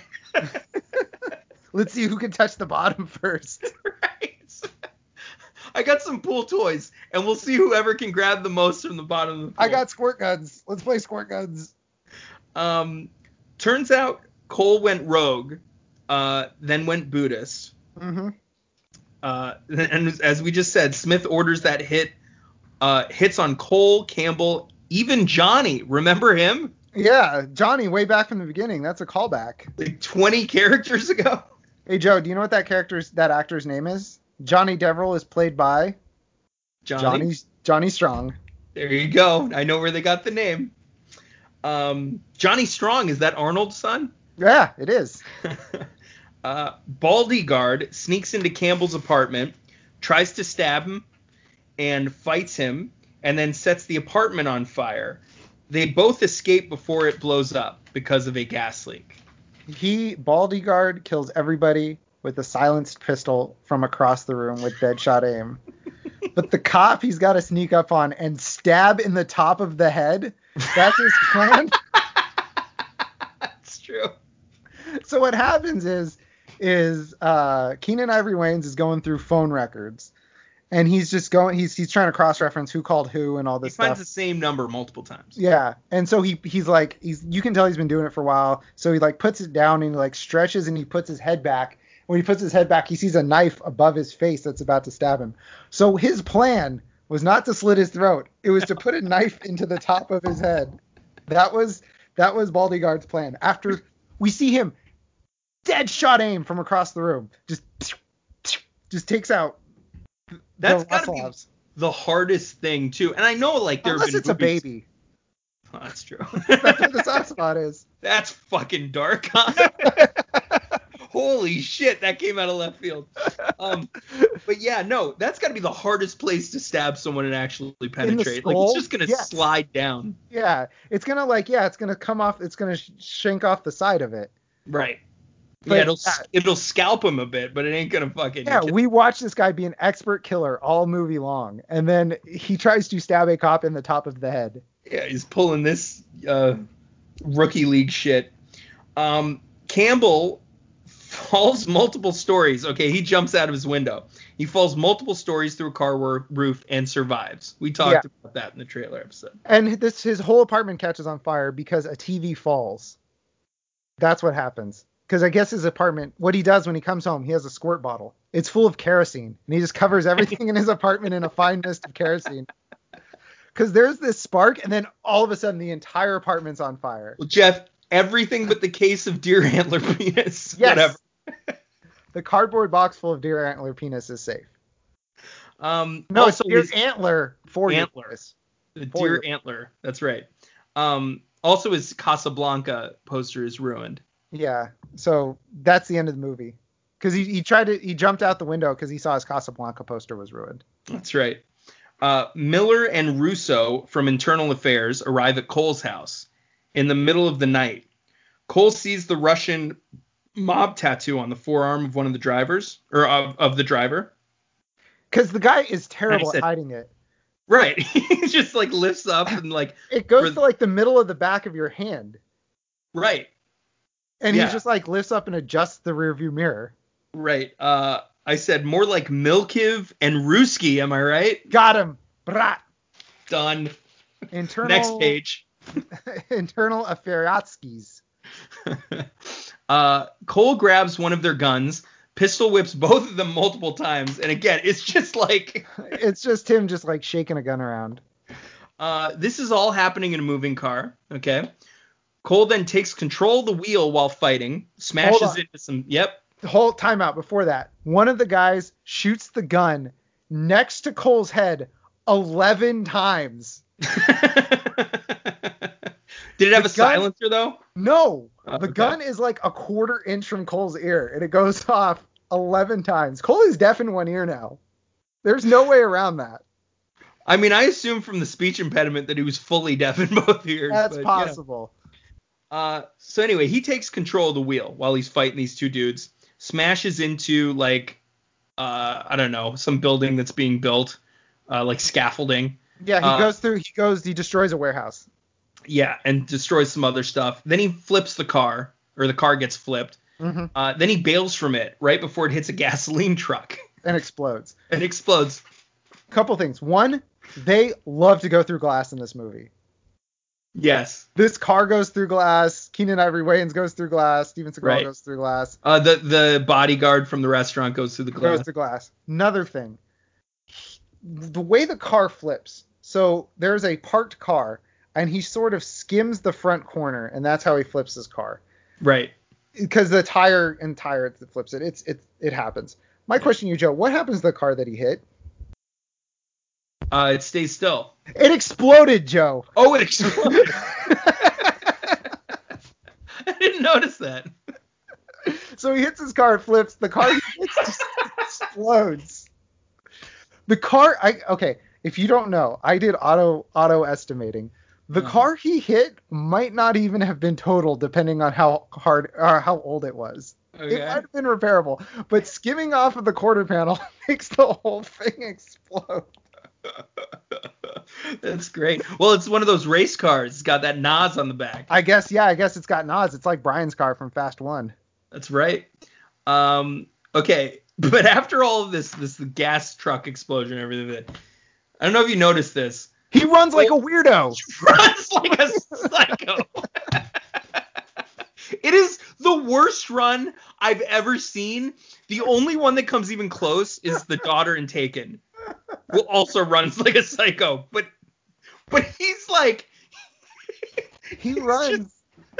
Let's see who can touch the bottom first. right. I got some pool toys, and we'll see whoever can grab the most from the bottom of the pool. I got squirt guns. Let's play squirt guns. Um, turns out Cole went rogue, uh, then went Buddhist. hmm Uh, and as we just said, Smith orders that hit, uh, hits on Cole, Campbell, even Johnny. Remember him? Yeah, Johnny, way back from the beginning. That's a callback. Like 20 characters ago. Hey Joe, do you know what that character's that actor's name is? Johnny Deverell is played by Johnny. Johnny Johnny Strong. There you go. I know where they got the name. Um, Johnny Strong is that Arnold's son? Yeah, it is. Uh, Baldy Guard sneaks into Campbell's apartment, tries to stab him, and fights him, and then sets the apartment on fire. They both escape before it blows up because of a gas leak. He Baldyguard kills everybody with a silenced pistol from across the room with deadshot aim. but the cop he's got to sneak up on and stab in the top of the head. That's his plan. That's true. so what happens is is uh Keenan Ivory Wayans is going through phone records and he's just going he's he's trying to cross reference who called who and all this He this finds stuff. the same number multiple times. Yeah. And so he he's like he's you can tell he's been doing it for a while. So he like puts it down and he like stretches and he puts his head back. When he puts his head back, he sees a knife above his face that's about to stab him. So his plan was not to slit his throat. It was to put a knife into the top of his head. That was that was Baldyguard's plan. After we see him dead shot aim from across the room, just just takes out That's the gotta be the hardest thing too. And I know like there have Unless been it's a baby. Oh, that's true. That's what the soft spot is. That's fucking dark. Huh? Holy shit, that came out of left field. Um, but yeah, no, that's got to be the hardest place to stab someone and actually penetrate. Like it's just gonna Yes. slide down. Yeah, it's gonna like yeah, it's gonna come off. It's gonna sh- shank off the side of it. Right. But, yeah, it'll uh, it'll scalp him a bit, but it ain't gonna fucking. Yeah, we watch this guy be an expert killer all movie long, and then he tries to stab a cop in the top of the head. yeah, he's pulling this uh, rookie league shit. Um, Campbell falls multiple stories. Okay, he jumps out of his window. He falls multiple stories through a car roof and survives. We talked Yeah. about that in the trailer episode. And this his whole apartment catches on fire because a TV falls. That's what happens. Because I guess his apartment, what he does when he comes home, he has a squirt bottle. It's full of kerosene, and he just covers everything in his apartment in a fine mist of kerosene. Because there's this spark, and then all of a sudden the entire apartment's on fire. Well, Jeff, everything but the case of deer antler penis. Yes. Whatever. The cardboard box full of deer antler penis is safe. Um, No, also it's deer his- antler for Antler. penis. the deer antler. That's right. Um, also his Casablanca poster is ruined. Yeah. So that's the end of the movie. Because he, he tried to he jumped out the window because he saw his Casablanca poster was ruined. That's right. Uh, Miller and Russo from Internal Affairs arrive at Cole's house in the middle of the night. Cole sees the Russian mob tattoo on the forearm of one of the drivers, or of, of the driver. Because the guy is terrible said- at hiding it. Right. he just like lifts up and like, It goes to like the middle of the back of your hand, right, and Yeah. he just like lifts up and adjusts the rearview mirror. right. Uh, I said more like Milkiv and Ruski. Am I right? Got him. Brat. Done. Internal. Next page. internal Affairotskis. uh, Cole grabs one of their guns, pistol whips both of them multiple times, and again, it's just like It's just him just like shaking a gun around. uh, this is all happening in a moving car. Okay. Cole then takes control of the wheel while fighting, smashes into some. Yep. The whole timeout before that, one of the guys shoots the gun next to Cole's head 11 times. Did it have The a gun- silencer though? No, Oh, the okay. gun is like a quarter inch from Cole's ear, and it goes off 11 times. Cole is deaf in one ear now. There's no way around that. I mean, I assume from the speech impediment that he was fully deaf in both ears. That's but, you know. Uh, so anyway, he takes control of the wheel while he's fighting these two dudes, smashes into like uh, I don't know, some building that's being built, uh, like scaffolding. Yeah, he Uh, goes through. He goes. He destroys a warehouse. Yeah, and destroys some other stuff. Then he flips the car, or the car gets flipped. Mhm. Uh, then he bails from it right before it hits a gasoline truck and explodes. and explodes. Couple things. One, they love to go through glass in this movie. Yes. This car goes through glass. Keenan Ivory Wayans goes through glass. Steven Seagal Right. goes through glass. Uh, the the bodyguard from the restaurant goes through the glass. Goes through glass. Another thing. The way the car flips. So there's a parked car, and he sort of skims the front corner, and that's how he flips his car. Right. Because the tire and tire that flips it. It's it it happens. My question to you, Joe, what happens to the car that he hit? Uh, it stays still. It exploded, Joe. Oh, it exploded. I didn't notice that. So he hits his car, flips. The car hits just explodes. The car, I okay. If you don't know, I did auto auto estimating. The Uh-huh. car he hit might not even have been total, depending on how hard or how old it was. It might have been repairable, but skimming off of the quarter panel makes the whole thing explode. That's great. Well, it's one of those race cars. It's got that NOS on the back. I guess, yeah, I guess it's got nods. It's like Brian's car from Fast One. That's right. Um, okay, but after all of this, this gas truck explosion, and everything. I don't know if you noticed this. He runs like a weirdo. Runs like a psycho. it is the worst run I've ever seen. The only one that comes even close is the daughter in Taken, who also runs like a psycho. But but he's like He runs.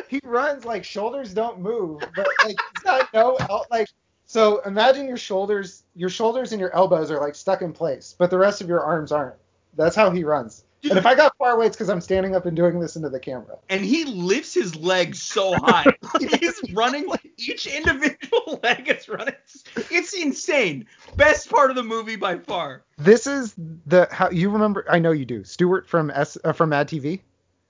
He runs like shoulders don't move, but like he's got no el- like. So imagine your shoulders, your shoulders and your elbows are like stuck in place, but the rest of your arms aren't. That's how he runs. And if I got far away, it's because I'm standing up and doing this into the camera. and he lifts his legs so high. He's running like each individual leg is running. It's insane. Best part of the movie by far. This is the how you remember. I know you do. Stuart from S uh, from Mad TV.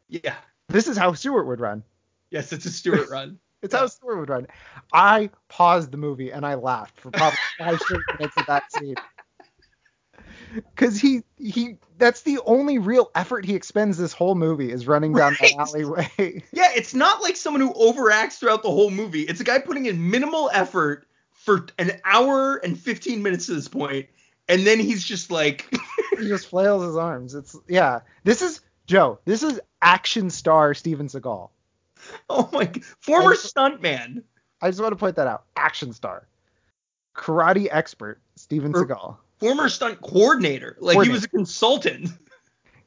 Yeah. This is how Stuart would run. Yes, it's a Stuart run. It's how Stuart would run. I paused the movie and I laughed for probably five straight minutes of that scene. Cause he he that's the only real effort he expends this whole movie is running down Right. that alleyway. Yeah, it's not like someone who overacts throughout the whole movie. It's a guy putting in minimal effort for an hour and 15 minutes to this point, and then he's just like, he just flails his arms. It's yeah. This is Joe. This is action star Steven Seagal. oh my, former stuntman. I just want to point that out. Action star. Karate expert Steven Er- Seagal. Former stunt coordinator. Like he was a consultant.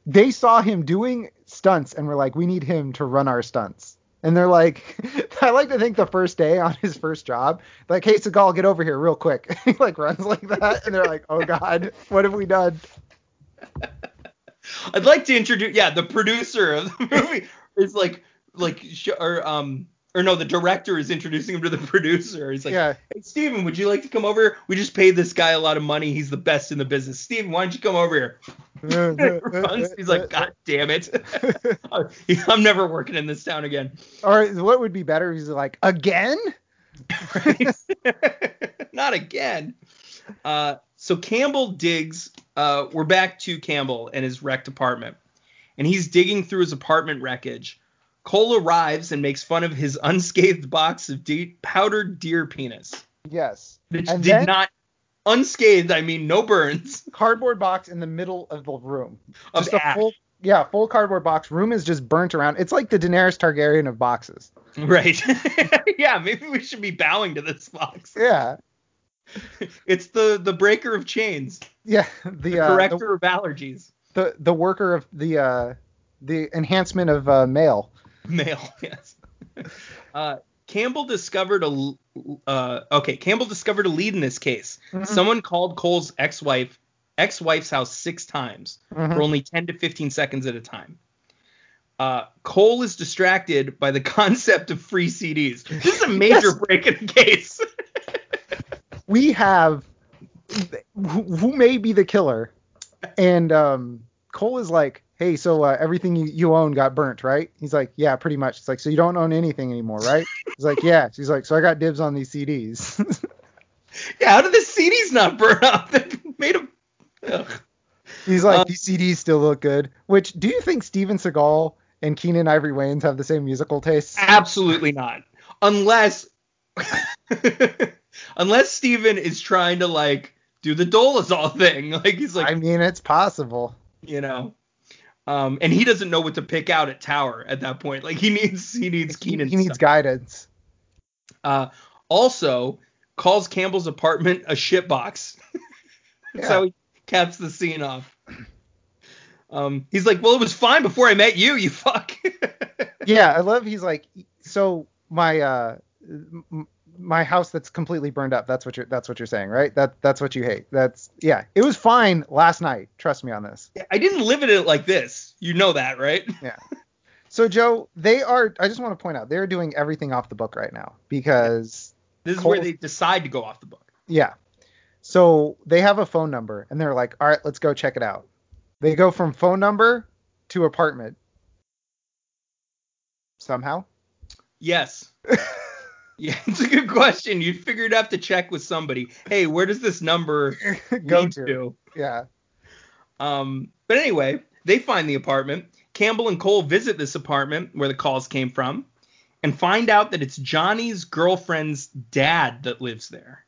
they saw him doing stunts and were like, we need him to run our stunts. And they're like, I like to think the first day on his first job, like, hey, Seagal, get over here real quick. he like runs like that. And they're like, oh God, what have we done? I'd like to introduce, yeah, the producer of the movie is like, like, or um, or no, the director is introducing him to the producer. He's like, yeah. hey Steven, would you like to come over? We just paid this guy a lot of money. He's the best in the business. Steven, why don't you come over here? Runs. He's like, God damn it, I'm never working in this town again. or what would be better? He's like, again? Not again. Uh, so Campbell digs. Uh, we're back to Campbell and his wrecked apartment, and he's digging through his apartment wreckage. Cole arrives and makes fun of his unscathed box of de- powdered deer penis, Yes. which And did then- not unscathed. I mean, no burns. Cardboard box in the middle of the room. Of Just a ash. full, yeah, full cardboard box. Room is just burnt around. It's like the Daenerys Targaryen of boxes. Right. yeah, maybe we should be bowing to this box. Yeah. It's the the breaker of chains, Yeah. The, the uh, the corrector of allergies. the the worker of the uh the enhancement of uh, mail. Male, yes. Uh, Campbell discovered a uh, okay. Campbell discovered a lead in this case. Mhm. Someone called Cole's ex-wife ex-wife's house six times Mhm. for only 10 to 15 seconds at a time. Uh, Cole is distracted by the concept of free CDs. This is a major Yes. break in the case. We have who, who may be the killer, and um Cole is like, hey, so uh, everything you, you own got burnt, right? He's like, yeah, pretty much. It's like, so you don't own anything anymore, right? He's like, yeah. She's like, so I got dibs on these CDs. yeah, how did the CDs not burn up? They made them. Ugh. He's like, Uh, these CDs still look good. Which, do you think Steven Seagal and Keenan Ivory Wayans have the same musical tastes? Absolutely not. Unless unless Steven is trying to like do the Dolezal thing. Like he's like I mean, it's possible. you know. Um, and he doesn't know what to pick out at Tower at that point. Like he needs he needs He, Keenan. he needs guidance. Uh, also calls Campbell's apartment a shitbox. That's Yeah. how he caps the scene off. Um, he's like, well, it was fine before I met you, you fuck. Yeah, I love. He's like, so my uh, m- my house that's completely burned up. That's what you're. That's what you're saying, right? That that's what you hate. That's yeah. It was fine last night. Trust me on this. I didn't live in it like this. You know that, right? Yeah. So Joe, they are. I just want to point out they're doing everything off the book right now because This is Cole- where they decide to go off the book. Yeah. So they have a phone number and they're like, all right, let's go check it out. They go from phone number to apartment. Somehow. Yes. Yeah, it's a good question. You'd figure you'd have to check with somebody. Hey, where does this number go lead to. Yeah. Um, but anyway, they find the apartment. Campbell and Cole visit this apartment where the calls came from and find out that it's Johnny's girlfriend's dad that lives there.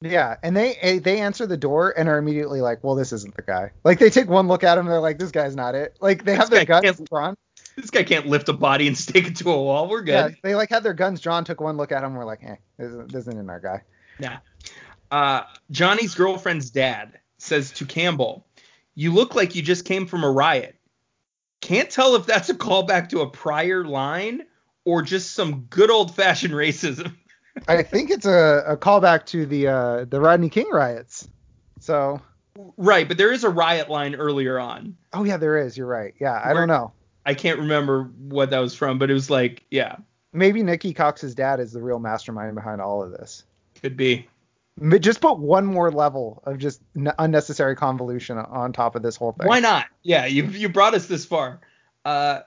Yeah, and they eh, they answer the door and are immediately like, "Well, this isn't the guy." Like they take one look at him, and they're like, "This guy's not it." Like they have This their can't- drawn. This guy can't lift a body and stick it to a wall. We're good. Yeah, they like had their guns drawn, took one look at him, and were like, "Eh, this isn't, this isn't our guy." Yeah. Uh, Johnny's girlfriend's dad says to Campbell, You look like you just came from a riot. Can't tell if that's a callback to a prior line or just some good old fashioned racism. I think it's a, a callback to the uh, the Rodney King riots. So, right, but there is a riot line earlier on. oh yeah, there is. You're right. Yeah, I Where- don't know. I can't remember what that was from, but it was like, yeah, Maybe Nikki Cox's dad is the real mastermind behind all of this. could be. M- Just put one more level of just n- unnecessary convolution on top of this whole thing. Why not? Yeah, you you brought us this far. Uh,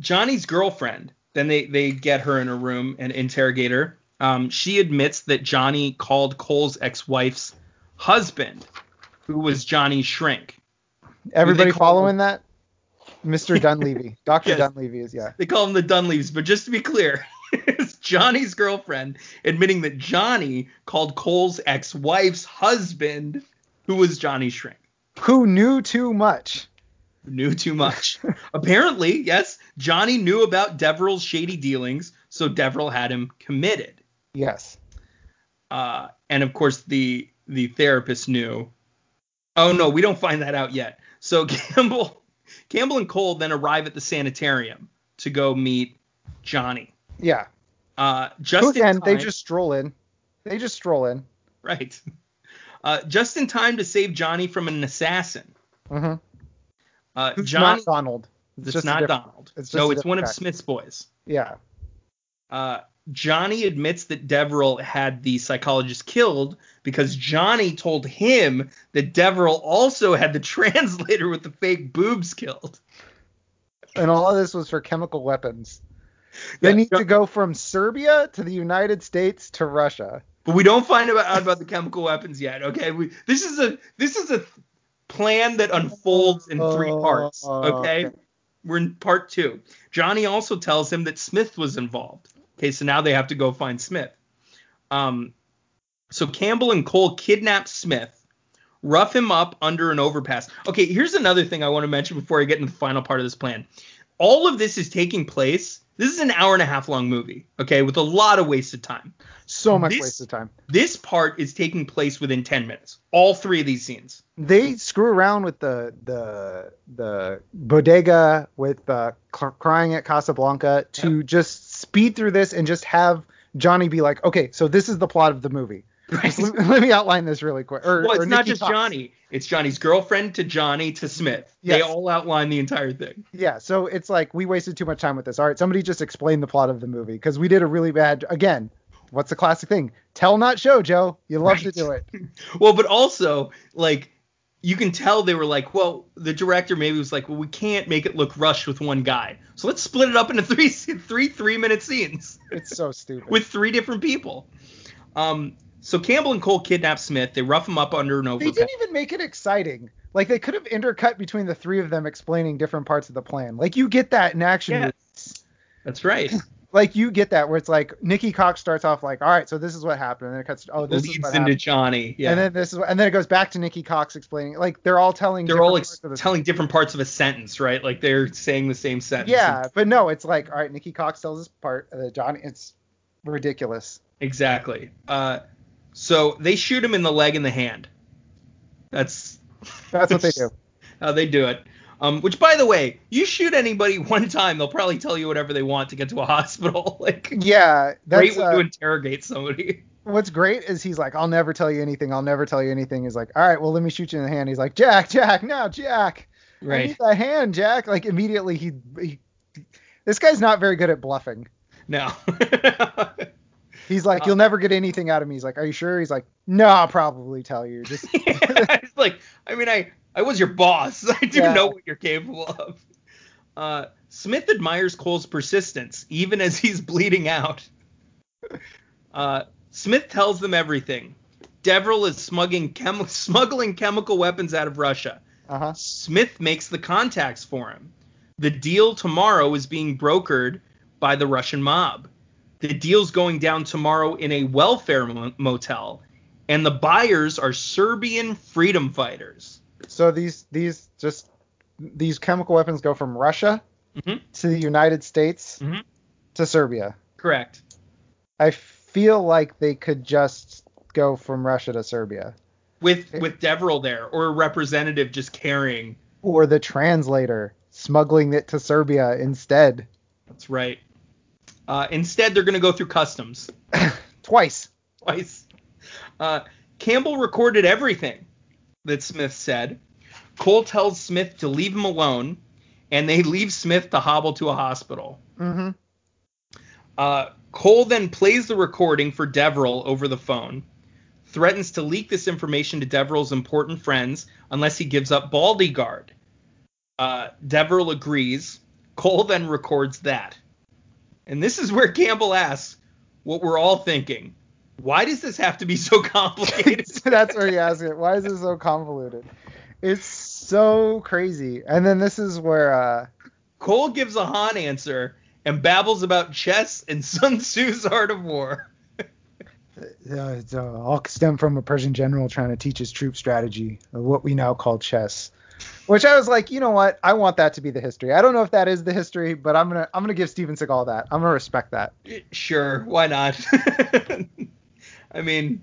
Johnny's girlfriend. Then they they get her in a room and interrogate her. Um, she admits that Johnny called Cole's ex-wife's husband, who was Johnny's shrink. Everybody following that? Mr. Dunleavy. Dr. Yes. Dunleavy is yeah. They call him the Dunleavys, but just to be clear, it's Johnny's girlfriend admitting that Johnny called Cole's ex-wife's husband, who was Johnny shrink. Who knew too much. knew too much. Apparently, yes, Johnny knew about Deverell's shady dealings, so Deverell had him committed. Yes. Uh, and of course, the the therapist knew. Oh no, we don't find that out yet. So Campbell, Campbell and Cole then arrive at the sanitarium to go meet Johnny. Yeah. Uh, Who just in again, they just stroll in. They just stroll in. right. Uh, just in time to save Johnny from an assassin. Mm-hmm. Uh, Who's Johnny, not Donald? it's just not Donald. it's just no, it's one of. Smith's boys. Yeah. uh, Johnny admits that Deverell had the psychologist killed because Johnny told him that Deverell also had the translator with the fake boobs killed. And all of this was for chemical weapons. They Yeah, need to go from Serbia to the United States to Russia. But we don't find out about the chemical weapons yet. Okay, we, this is a this is a plan that unfolds in three oh, parts. Okay, okay. we're in part two. Johnny also tells him that Smith was involved. Okay, so now they have to go find Smith. Um, so Campbell and Cole kidnap Smith, rough him up under an overpass. Okay, here's another thing I want to mention before I get into the final part of this plan. All of this is taking place. This is an hour and a half long movie, okay, with a lot of wasted time. So much This- wasted time. This part is taking place within 10 minutes. All three of these scenes. They screw around with the the the bodega with uh, crying at Casablanca to just speed through this and just have Johnny be like, okay, so this is the plot of the movie. Just let, let me outline this really quick. Or, Well, it's not just Cox. Johnny. It's Johnny's girlfriend to Johnny to Smith. They all outline the entire thing. Yeah, so it's like we wasted too much time with this. All right, somebody just explain the plot of the movie because we did a really bad. Again, what's the classic thing? Tell not show, Joe. You love to do it. Well, but also, like, you can tell they were like, well, the director maybe was like, well, we can't make it look rushed with one guy. So let's split it up into three three three minute scenes It's so stupid. with three different people. Um, so Campbell and Cole kidnap Smith. They rough him up under an overpass. they didn't even make it exciting. Like they could have intercut between the three of them explaining different parts of the plan. Like you get that in action. Yeah. movies. That's right. Like you get that where it's like Nikki Cox starts off like, all right, so this is what happened, and then it cuts. Oh, this is Leads what into happened. Johnny. Yeah. And then this is, what, and then it goes back to Nikki Cox explaining. Like they're all telling. they're different all ex- parts of the telling different parts of a sentence, right? Like they're saying the same sentence. Yeah, but no, it's like, all right, Nikki Cox tells this part, uh, Johnny, it's ridiculous. Exactly. Uh, so they shoot him in the leg and the hand. That's That's what they do. how they do it. Um, which, by the way, you shoot anybody one time, they'll probably tell you whatever they want to get to a hospital. like, Yeah, great that's way uh, to interrogate somebody. what's great is he's like, I'll never tell you anything. I'll never tell you anything. He's like, all right, well, let me shoot you in the hand. He's like, Jack, Jack, no, Jack, I Right. need that hand, Jack. Like immediately he, he this guy's not very good at bluffing. No. He's like, Uh, you'll never get anything out of me. He's like, are you sure? He's like, no, I'll probably tell you. Just it's like, I mean, I I was your boss. I do Yeah. know what you're capable of. Uh, Smith admires Cole's persistence, even as he's bleeding out. Uh, Smith tells them everything. Deverell is smuggling, chem- smuggling chemical weapons out of Russia. uh huh. Smith makes the contacts for him. The deal tomorrow is being brokered by the Russian mob. The deal's going down tomorrow in a welfare mo- motel, and the buyers are Serbian freedom fighters. So these these just these chemical weapons go from Russia Mhm. to the United States Mhm. to Serbia. Correct. I feel like they could just go from Russia to Serbia, With with Deverell there, or a representative just carrying. or the translator smuggling it to Serbia instead. That's right. Uh, instead, they're going to go through customs Twice. twice. Uh, Campbell recorded everything that Smith said. Cole tells Smith to leave him alone, and they leave Smith to hobble to a hospital. Mm-hmm. Uh, Cole then plays the recording for Deverell over the phone, threatens to leak this information to Deverell's important friends unless he gives up Baldy Guard. Uh, Deverell agrees. Cole then records that. And this is where Campbell asks what we're all thinking. Why does this have to be so complicated? That's where he asks it. Why is it so convoluted? It's so crazy. And then this is where uh Cole gives a Han answer and babbles about chess and Sun Tzu's Art of War. uh, it's uh, all stem from a Persian general trying to teach his troop strategy, of what we now call chess. Which I was like, you know what? I want that to be the history. I don't know if that is the history, but I'm gonna I'm gonna give Steven Seagal that. I'm gonna respect that. Sure, why not? I mean,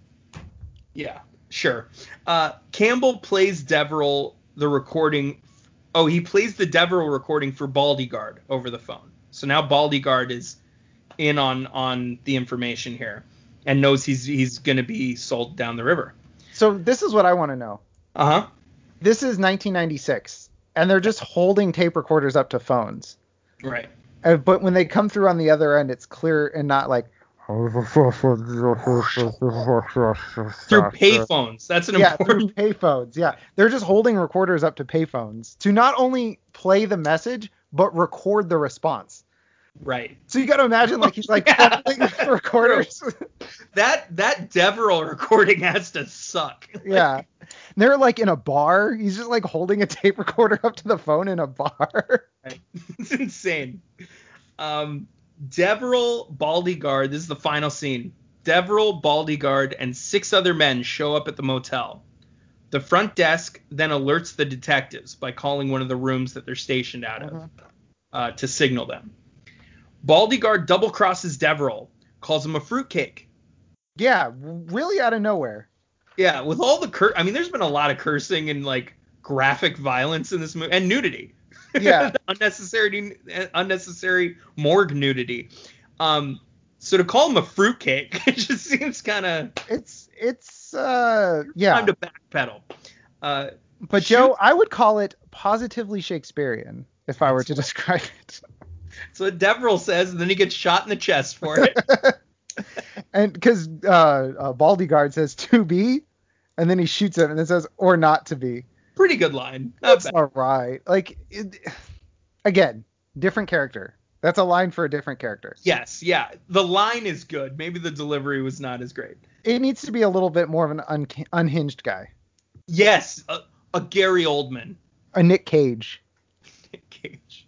yeah, sure. Uh, Campbell plays Deverell the recording. Oh, he plays the Deverell recording for Baldyguard over the phone. So now Baldyguard is in on on the information here and knows he's he's going to be sold down the river. So this is what I want to know. Uh huh. This is 1996, and they're just holding tape recorders up to phones. Right. Uh, but when they come through on the other end, it's clear and not like. Through payphones. That's an yeah, through payphones. Yeah, they're just holding recorders up to payphones to not only play the message but record the response. Right. So you got to imagine like he's like Yeah. fumbling the recorders. That that Deverell recording has to suck. yeah, they're like in a bar. He's just like holding a tape recorder up to the phone in a bar. It's insane. Um, Deverell, Baldyguard, this is the final scene. Deverell, Baldyguard, and six other men show up at the motel. The front desk then alerts the detectives by calling one of the rooms that they're stationed out of uh, to signal them. Baldyguard double crosses Deverell, calls him a fruitcake. Yeah, really out of nowhere. Yeah, with all the cur, I mean, there's been a lot of cursing and like graphic violence in this movie and nudity. Yeah. unnecessary, unnecessary morgue nudity. Um, so to call him a fruitcake, it just seems kind of It's it's uh yeah. time to backpedal. Uh, But Joe, I would call it positively Shakespearean if I were to describe it. so Deverell says, and then he gets shot in the chest for it. and because uh, uh, Baldyguard says to be, and then he shoots him, and it says or not to be. Pretty good line. Not That's bad. all right. Like it, again, different character. That's a line for a different character. Yes, yeah. The line is good. Maybe the delivery was not as great. It needs to be a little bit more of an un- unhinged guy, Yes, a, a Gary Oldman. a Nick Cage. Nick Cage.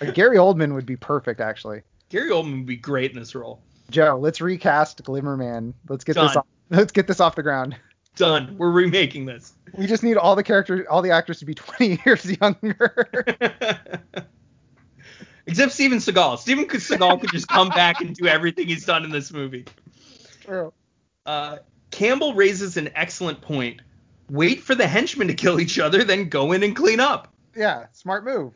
A Gary Oldman would be perfect, actually. Gary Oldman would be great in this role. Joe, let's recast Glimmerman. Let's get this off, let's get this off the ground. Done. We're remaking this. We just need all the characters, all the actors to be 20 years younger. Except Steven Seagal. Steven Seagal could just come back and do everything he's done in this movie. True. Uh, Campbell raises an excellent point. Wait for the henchmen to kill each other, then go in and clean up. Yeah, smart move.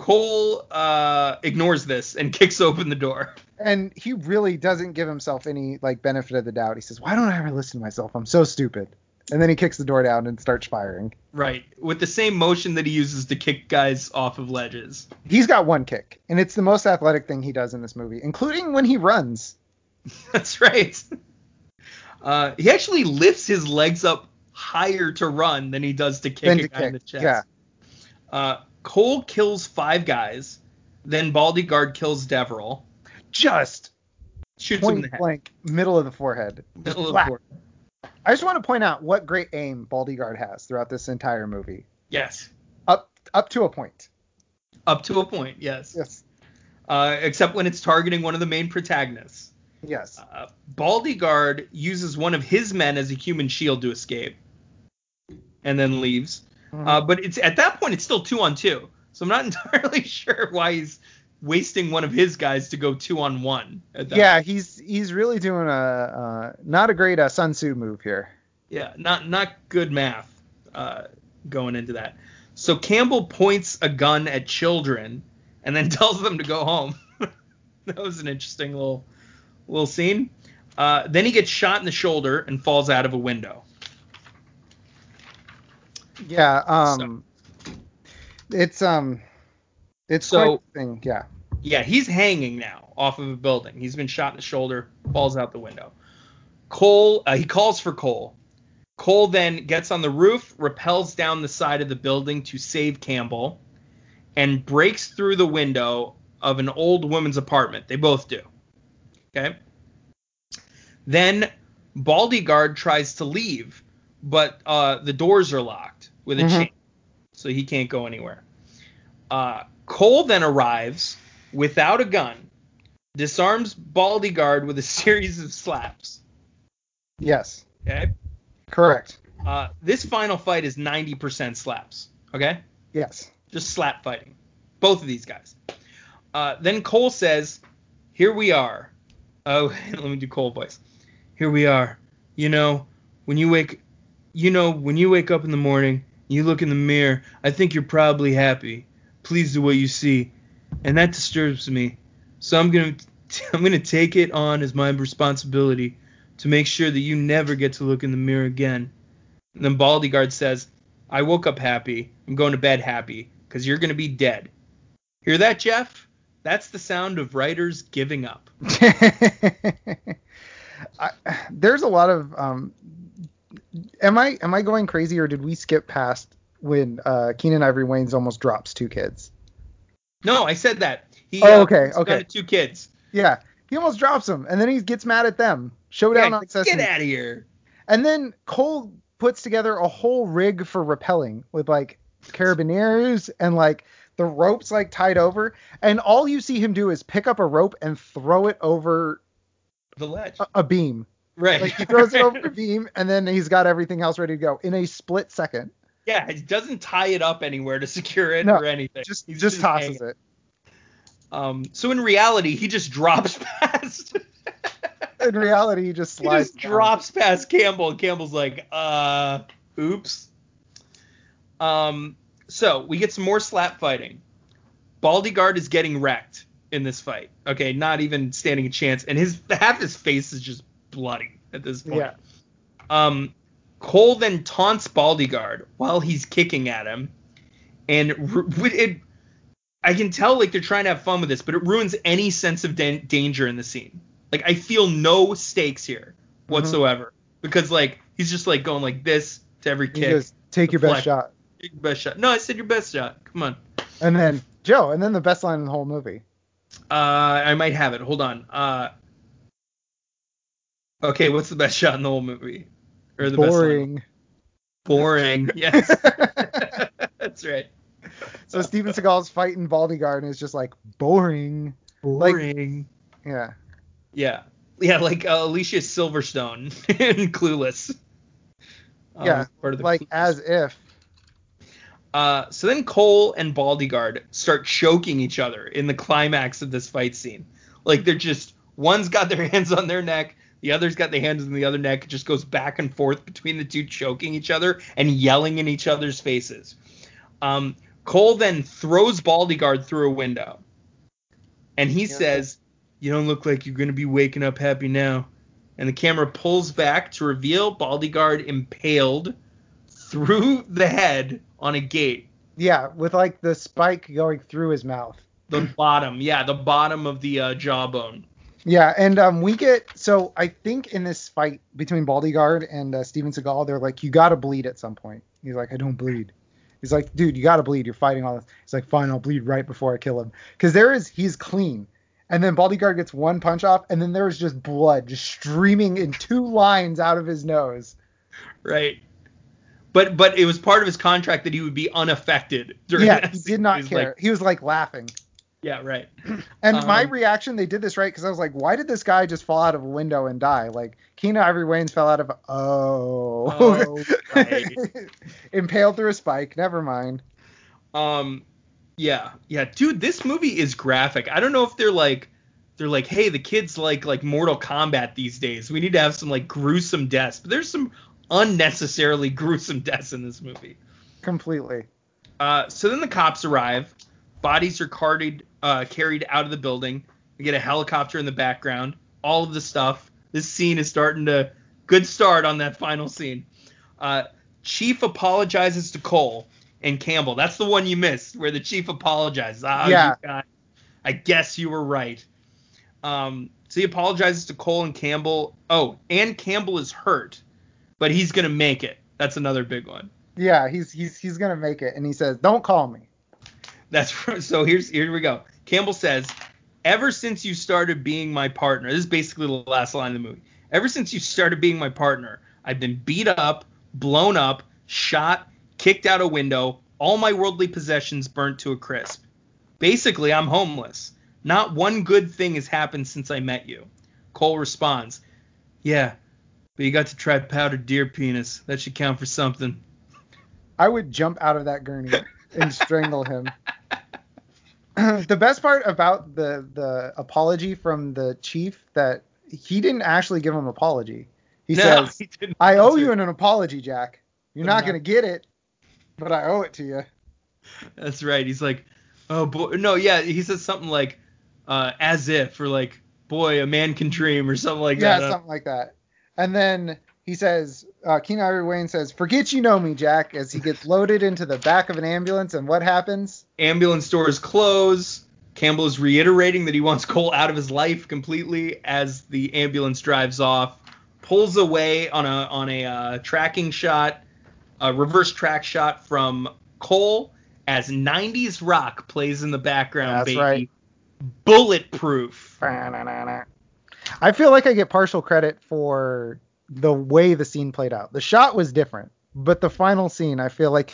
Cole uh, ignores this and kicks open the door. And he really doesn't give himself any like benefit of the doubt. He says, "Why don't I ever listen to myself? I'm so stupid." And then he kicks the door down and starts firing. Right. With the same motion that he uses to kick guys off of ledges. He's got one kick, and it's the most athletic thing he does in this movie, including when he runs. That's right. Uh, he actually lifts his legs up higher to run than he does to kick Then a to guy in the chest. yeah. Uh, Cole kills five guys. Then Baldy Guard kills Deverell. Just Shoots him in the head. blank, middle of the forehead. Middle of the board. I just want to point out what great aim Baldyguard has throughout this entire movie. Yes. Up up to a point. Up to a point, yes. Yes. Uh, except when it's targeting one of the main protagonists. Yes. Uh, Baldy Guard uses one of his men as a human shield to escape, and then leaves. Mhm. Uh, but it's at that point it's still two on two, so I'm not entirely sure why he's wasting one of his guys to go two on one. At that yeah, he's he's really doing a uh, not a great uh, Sun Tzu move here. Yeah, not not good math uh, going into that. So Campbell points a gun at children and then tells them to go home. that was an interesting little little scene. Uh, then he gets shot in the shoulder and falls out of a window. Yeah. Um. It's um. It's So- thing. Yeah. Yeah, he's hanging now off of a building. He's been shot in the shoulder, falls out the window. Cole, uh, he calls for Cole. Cole then gets on the roof, rappels down the side of the building to save Campbell, and breaks through the window of an old woman's apartment. They both do. Okay. Then Baldyguard tries to leave, but uh, the doors are locked with a Mhm. chain, so he can't go anywhere. Uh, Cole then arrives without a gun, disarms Baldyguard with a series of slaps. Yes. Okay. Correct. Uh, this final fight is 90% slaps. Okay. Yes. Just slap fighting. Both of these guys. Uh, then Cole says, Here we are. Oh, let me do Cole voice. Here we are. You know, when you wake you know, when you wake up in the morning, you look in the mirror, I think you're probably happy, pleased with what you see. And that disturbs me. So I'm gonna I'm gonna take it on as my responsibility to make sure that you never get to look in the mirror again. And then Baldyguard says, I woke up happy. I'm going to bed happy because you're going to be dead. Hear that, Jeff? That's the sound of writers giving up. I, there's a lot of um. Am I am I going crazy or did we skip past when uh, Keenan Ivory Wayans almost drops two kids? No, I said that. He, Oh, uh, okay, gun okay. Two kids. Yeah, he almost drops them, and then he gets mad at them. Showdown Yeah, on get out of here. And then Cole puts together a whole rig for rappelling with like carabiners and like the ropes like tied over. And all you see him do is pick up a rope and throw it over The ledge. a, a beam. Right. Like he throws it over a beam and then he's got everything else ready to go in a split second. Yeah, he doesn't tie it up anywhere to secure it No, or anything. Just He's just tosses it. Um, so in reality, he just drops past. In reality, he just slides. he just down. drops past Campbell, and Campbell's like, uh, oops. Um, so we get some more slap fighting. Baldyguard is getting wrecked in this fight. Okay, not even standing a chance, and his half his face is just bloody at this point. Yeah. Um, Cole then taunts Baldyguard while he's kicking at him, and ru- it. I can tell like they're trying to have fun with this, but it ruins any sense of dan- danger in the scene. Like I feel no stakes here Mm-hmm. whatsoever because like he's just like going like this to every kick. goes, take your best shot. Take your best shot. No, I said your best shot. Come on. And then Joe, and then the best line in the whole movie. Uh, I might have it. Hold on. Uh, okay, what's the best shot in the whole movie? Or the best line? Boring. Boring. Yes. That's right. so Steven Seagal's fight in Baldyguard and it's just like boring. Boring. Yeah. yeah. Yeah, like uh, Alicia Silverstone in Clueless. Um, Yeah, part of the like Clueless as if. Uh, so then Cole and Baldyguard start choking each other in the climax of this fight scene. Like they're just one's got their hands on their neck, the other's got the hands on the other neck. It just goes back and forth between the two, choking each other and yelling in each other's faces. Um, Cole then throws Baldyguard through a window, and he Yeah. says, "You don't look like you're gonna be waking up happy now." And the camera pulls back to reveal Baldyguard impaled through the head on a gate. Yeah, with like the spike going through his mouth. The bottom, yeah, the bottom of the uh, jawbone. Yeah, and um, we get so I think in this fight between Baldyguard and uh, Steven Seagal, they're like, you gotta bleed at some point. He's like, I don't bleed. He's like, dude, you gotta bleed. You're fighting all this. He's like, fine, I'll bleed right before I kill him. Because there is, he's clean. And then Baldyguard gets one punch off, and then there is just blood just streaming in two lines out of his nose. Right. But but it was part of his contract that he would be unaffected during Yeah, he did not care. like, he was like laughing. Yeah, right. And my Um, reaction, they did this right because I was like, why did this guy just fall out of a window and die? Like Keenan Ivory Wayans fell out of oh, Oh, right. impaled through a spike. Never mind. Um, yeah, yeah, dude, this movie is graphic. I don't know if they're like, they're like, hey, the kids like like Mortal Kombat these days. We need to have some like gruesome deaths. But there's some unnecessarily gruesome deaths in this movie. Completely. Uh, so then the cops arrive. Bodies are carted, uh, carried out of the building. We get a helicopter in the background. All of the stuff. This scene is starting to good start on that final scene. Uh, chief apologizes to Cole and Campbell. That's the one you missed, where the chief apologizes. You Yeah. guys, I guess you were right. Um, so he apologizes to Cole and Campbell. Oh, and Campbell is hurt, but he's gonna make it. That's another big one. Yeah, he's he's he's gonna make it, and he says, "Don't call me." That's so here's here we go. Campbell says, "Ever since you started being my partner, this is basically the last line of the movie. Ever since you started being my partner, I've been beat up, blown up, shot, kicked out a window, all my worldly possessions burnt to a crisp. Basically, I'm homeless. Not one good thing has happened since I met you." Cole responds, "Yeah, but you got to try powdered deer penis. That should count for something." I would jump out of that gurney and strangle him. the best part about the the apology from the chief that he didn't actually give him an apology. He No, says, he "I owe you right. an apology, Jack. You're not not- gonna get it, but I owe it to you." That's right. He's like, oh boy, no, yeah. He says something like, uh, as if, or like, boy, a man can dream, or something like yeah, that. Yeah, something like that. And then he says, uh, Keenan Ivory Wayans says, "Forget you know me, Jack." As he gets loaded into the back of an ambulance, and what happens? Ambulance doors close. Campbell is reiterating that he wants Cole out of his life completely as the ambulance drives off. Pulls away on a on a uh, tracking shot, a reverse track shot from Cole as 90s rock plays in the background. That's baby. right. Bulletproof. I feel like I get partial credit for the way the scene played out. The shot was different, but the final scene, I feel like,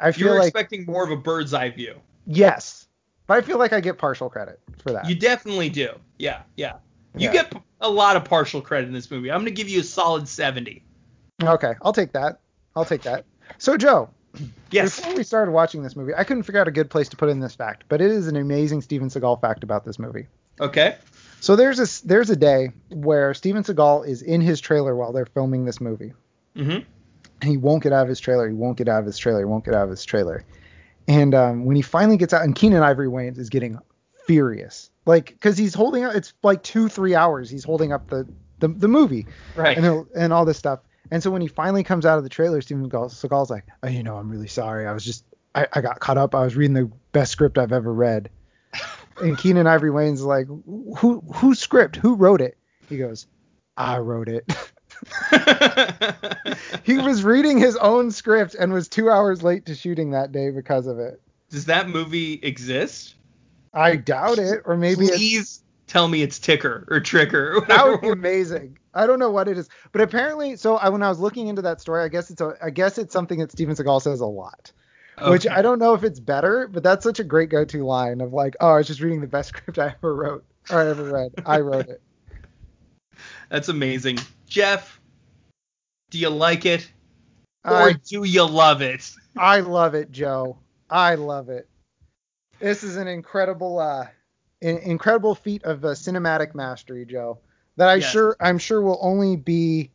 I feel were like expecting more of a bird's eye view. yes, but I feel like I get partial credit for that. You definitely do. Yeah, yeah. You Yeah. get a lot of partial credit in this movie. I'm gonna give you a solid 70. okay, I'll take that. I'll take that. So Joe, Yes. before we started watching this movie, I couldn't figure out a good place to put in this fact, but it is an amazing Steven Seagal fact about this movie. Okay. So there's a there's a day where Steven Seagal is in his trailer while they're filming this movie. Mhm. and he won't get out of his trailer. He won't get out of his trailer. He won't get out of his trailer. And um, when he finally gets out, and Keenan Ivory Wayans is getting furious, like because he's holding up. It's like two, three hours. He's holding up the the, the movie Right. and and all this stuff. And so when he finally comes out of the trailer, Steven Seagal, Seagal's like, oh, you know, I'm really sorry. I was just I, I got caught up. I was reading the best script I've ever read. And Keenan Ivory Wayans like, who whose script? Who wrote it? He goes, I wrote it. he was reading his own script and was two hours late to shooting that day because of it. Does that movie exist? I doubt it, or maybe it's, Please tell me it's Ticker or Tricker or that would be amazing. I don't know what it is, but apparently, so I, when I was looking into that story, I guess it's a, I guess it's something that Steven Seagal says a lot, which I don't know if it's better, but that's such a great go-to line of like, oh, I was just reading the best script I ever wrote or I ever read. I wrote it. That's amazing. Jeff, do you like it? Or I, do you love it? I love it, Joe. I love it. This is an incredible, uh, in, incredible feat of uh, cinematic mastery, Joe. That I Yes. sure, I'm sure will only be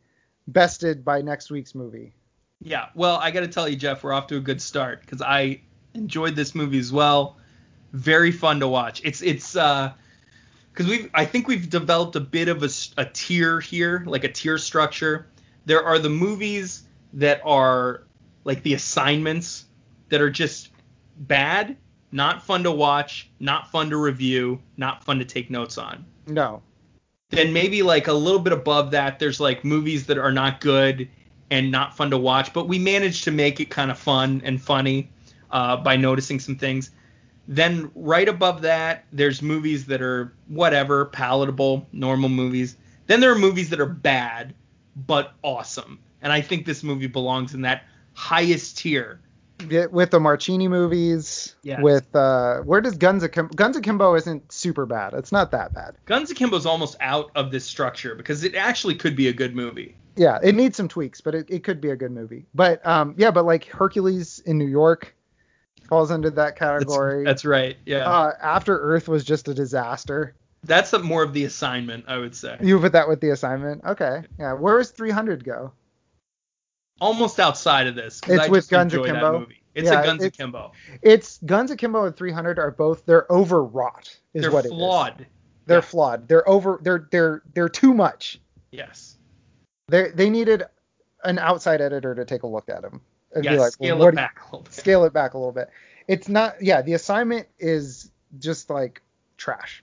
bested by next week's movie. Yeah. Well, I got to tell you, Jeff, we're off to a good start because I enjoyed this movie as well. Very fun to watch. It's it's uh because we've I think we've developed a bit of a tier here, like a tier structure. There are the movies that are like the assignments that are just bad, not fun to watch, not fun to review, not fun to take notes on. No, then maybe like a little bit above that, there's like movies that are not good and not fun to watch, but we managed to make it kind of fun and funny uh, by noticing some things. Then right above that, there's movies that are whatever, palatable, normal movies. Then there are movies that are bad but awesome, and I think this movie belongs in that highest tier. Yeah, with the Marcini movies, Yes. with uh, where does Guns Akimbo? Guns Akimbo isn't super bad. It's not that bad. Guns Akimbo is almost out of this structure because it actually could be a good movie. Yeah, it needs some tweaks, but it, it could be a good movie. But um, yeah, but like Hercules in New York falls under that category. that's right. Yeah. uh, After Earth was just a disaster. that's a, more of the assignment, I would say. You put that with the assignment. Okay. Yeah. Where does 300 go? Almost outside of this. It's I with Guns Akimbo? It's Yeah, a Guns it's- Akimbo. It's Guns Akimbo and 300 are both they're overwrought. Is They're what it is. flawed. They're Yeah. flawed. They're over. They're they're they're too much. Yes. They they needed an outside editor to take a look at them. And be like, scale well, it do you- back a little bit. scale it back a little bit. It's not. Yeah, the assignment is just like trash.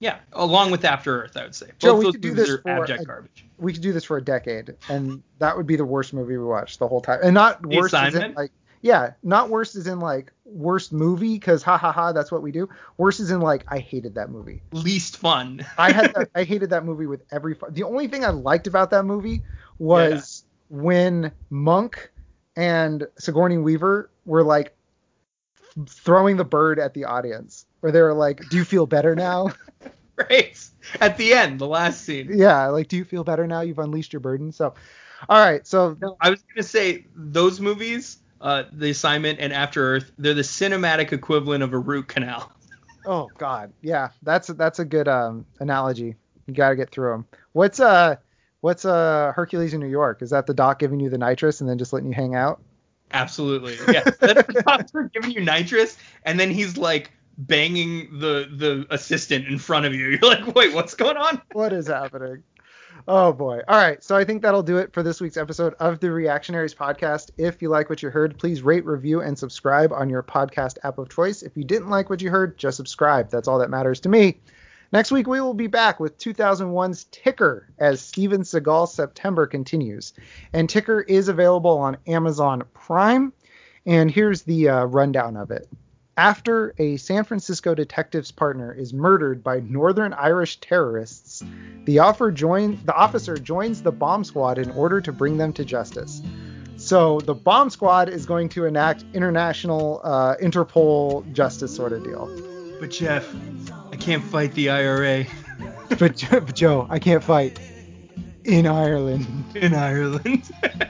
Yeah. Along with After Earth, I would say. Both Joe, we those could do this are for abject a- garbage. We could do this for a decade, and that would be the worst movie we watched the whole time. And not The worst Assignment? like yeah, not worst is in like worst movie because ha ha ha that's what we do. Worst is in like I hated that movie. Least fun. I had that, I hated that movie with every. fu- The only thing I liked about that movie was when Monk and Sigourney Weaver were like throwing the bird at the audience, where they were like, "Do you feel better now?" right. At the end, the last scene. yeah, like, "Do you feel better now? You've unleashed your burden." So, all right, so I was gonna say those movies, uh, The Assignment and After Earth, they're the cinematic equivalent of a root canal. oh god, yeah, that's that's a good um analogy. You got to get through them. What's uh what's uh Hercules in New York? Is that the doc giving you the nitrous and then just letting you hang out? Absolutely. Yeah. That's the doctor giving you nitrous, and then he's like banging the the assistant in front of you. You're like, wait, what's going on? what is happening? Oh boy. All right. So I think that'll do it for this week's episode of the Reactionaries podcast. If you like what you heard, please rate, review, and subscribe on your podcast app of choice. If you didn't like what you heard, just subscribe. That's all that matters to me. Next week, we will be back with 2001's Ticker as Steven Seagal September continues. And Ticker is available on Amazon Prime. And here's the uh, rundown of it. After a San Francisco detective's partner is murdered by Northern Irish terrorists, the, offer join, the officer joins the bomb squad in order to bring them to justice. So the bomb squad is going to enact international uh, Interpol justice sort of deal. But Jeff, I can't fight the IRA But, Jo- but Joe, I can't fight in Ireland. in Ireland.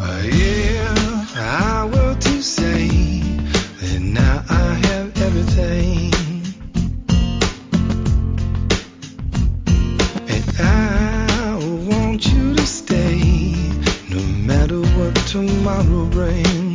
Uh, yeah, That now I have everything. And I want you to stay no matter what tomorrow brings.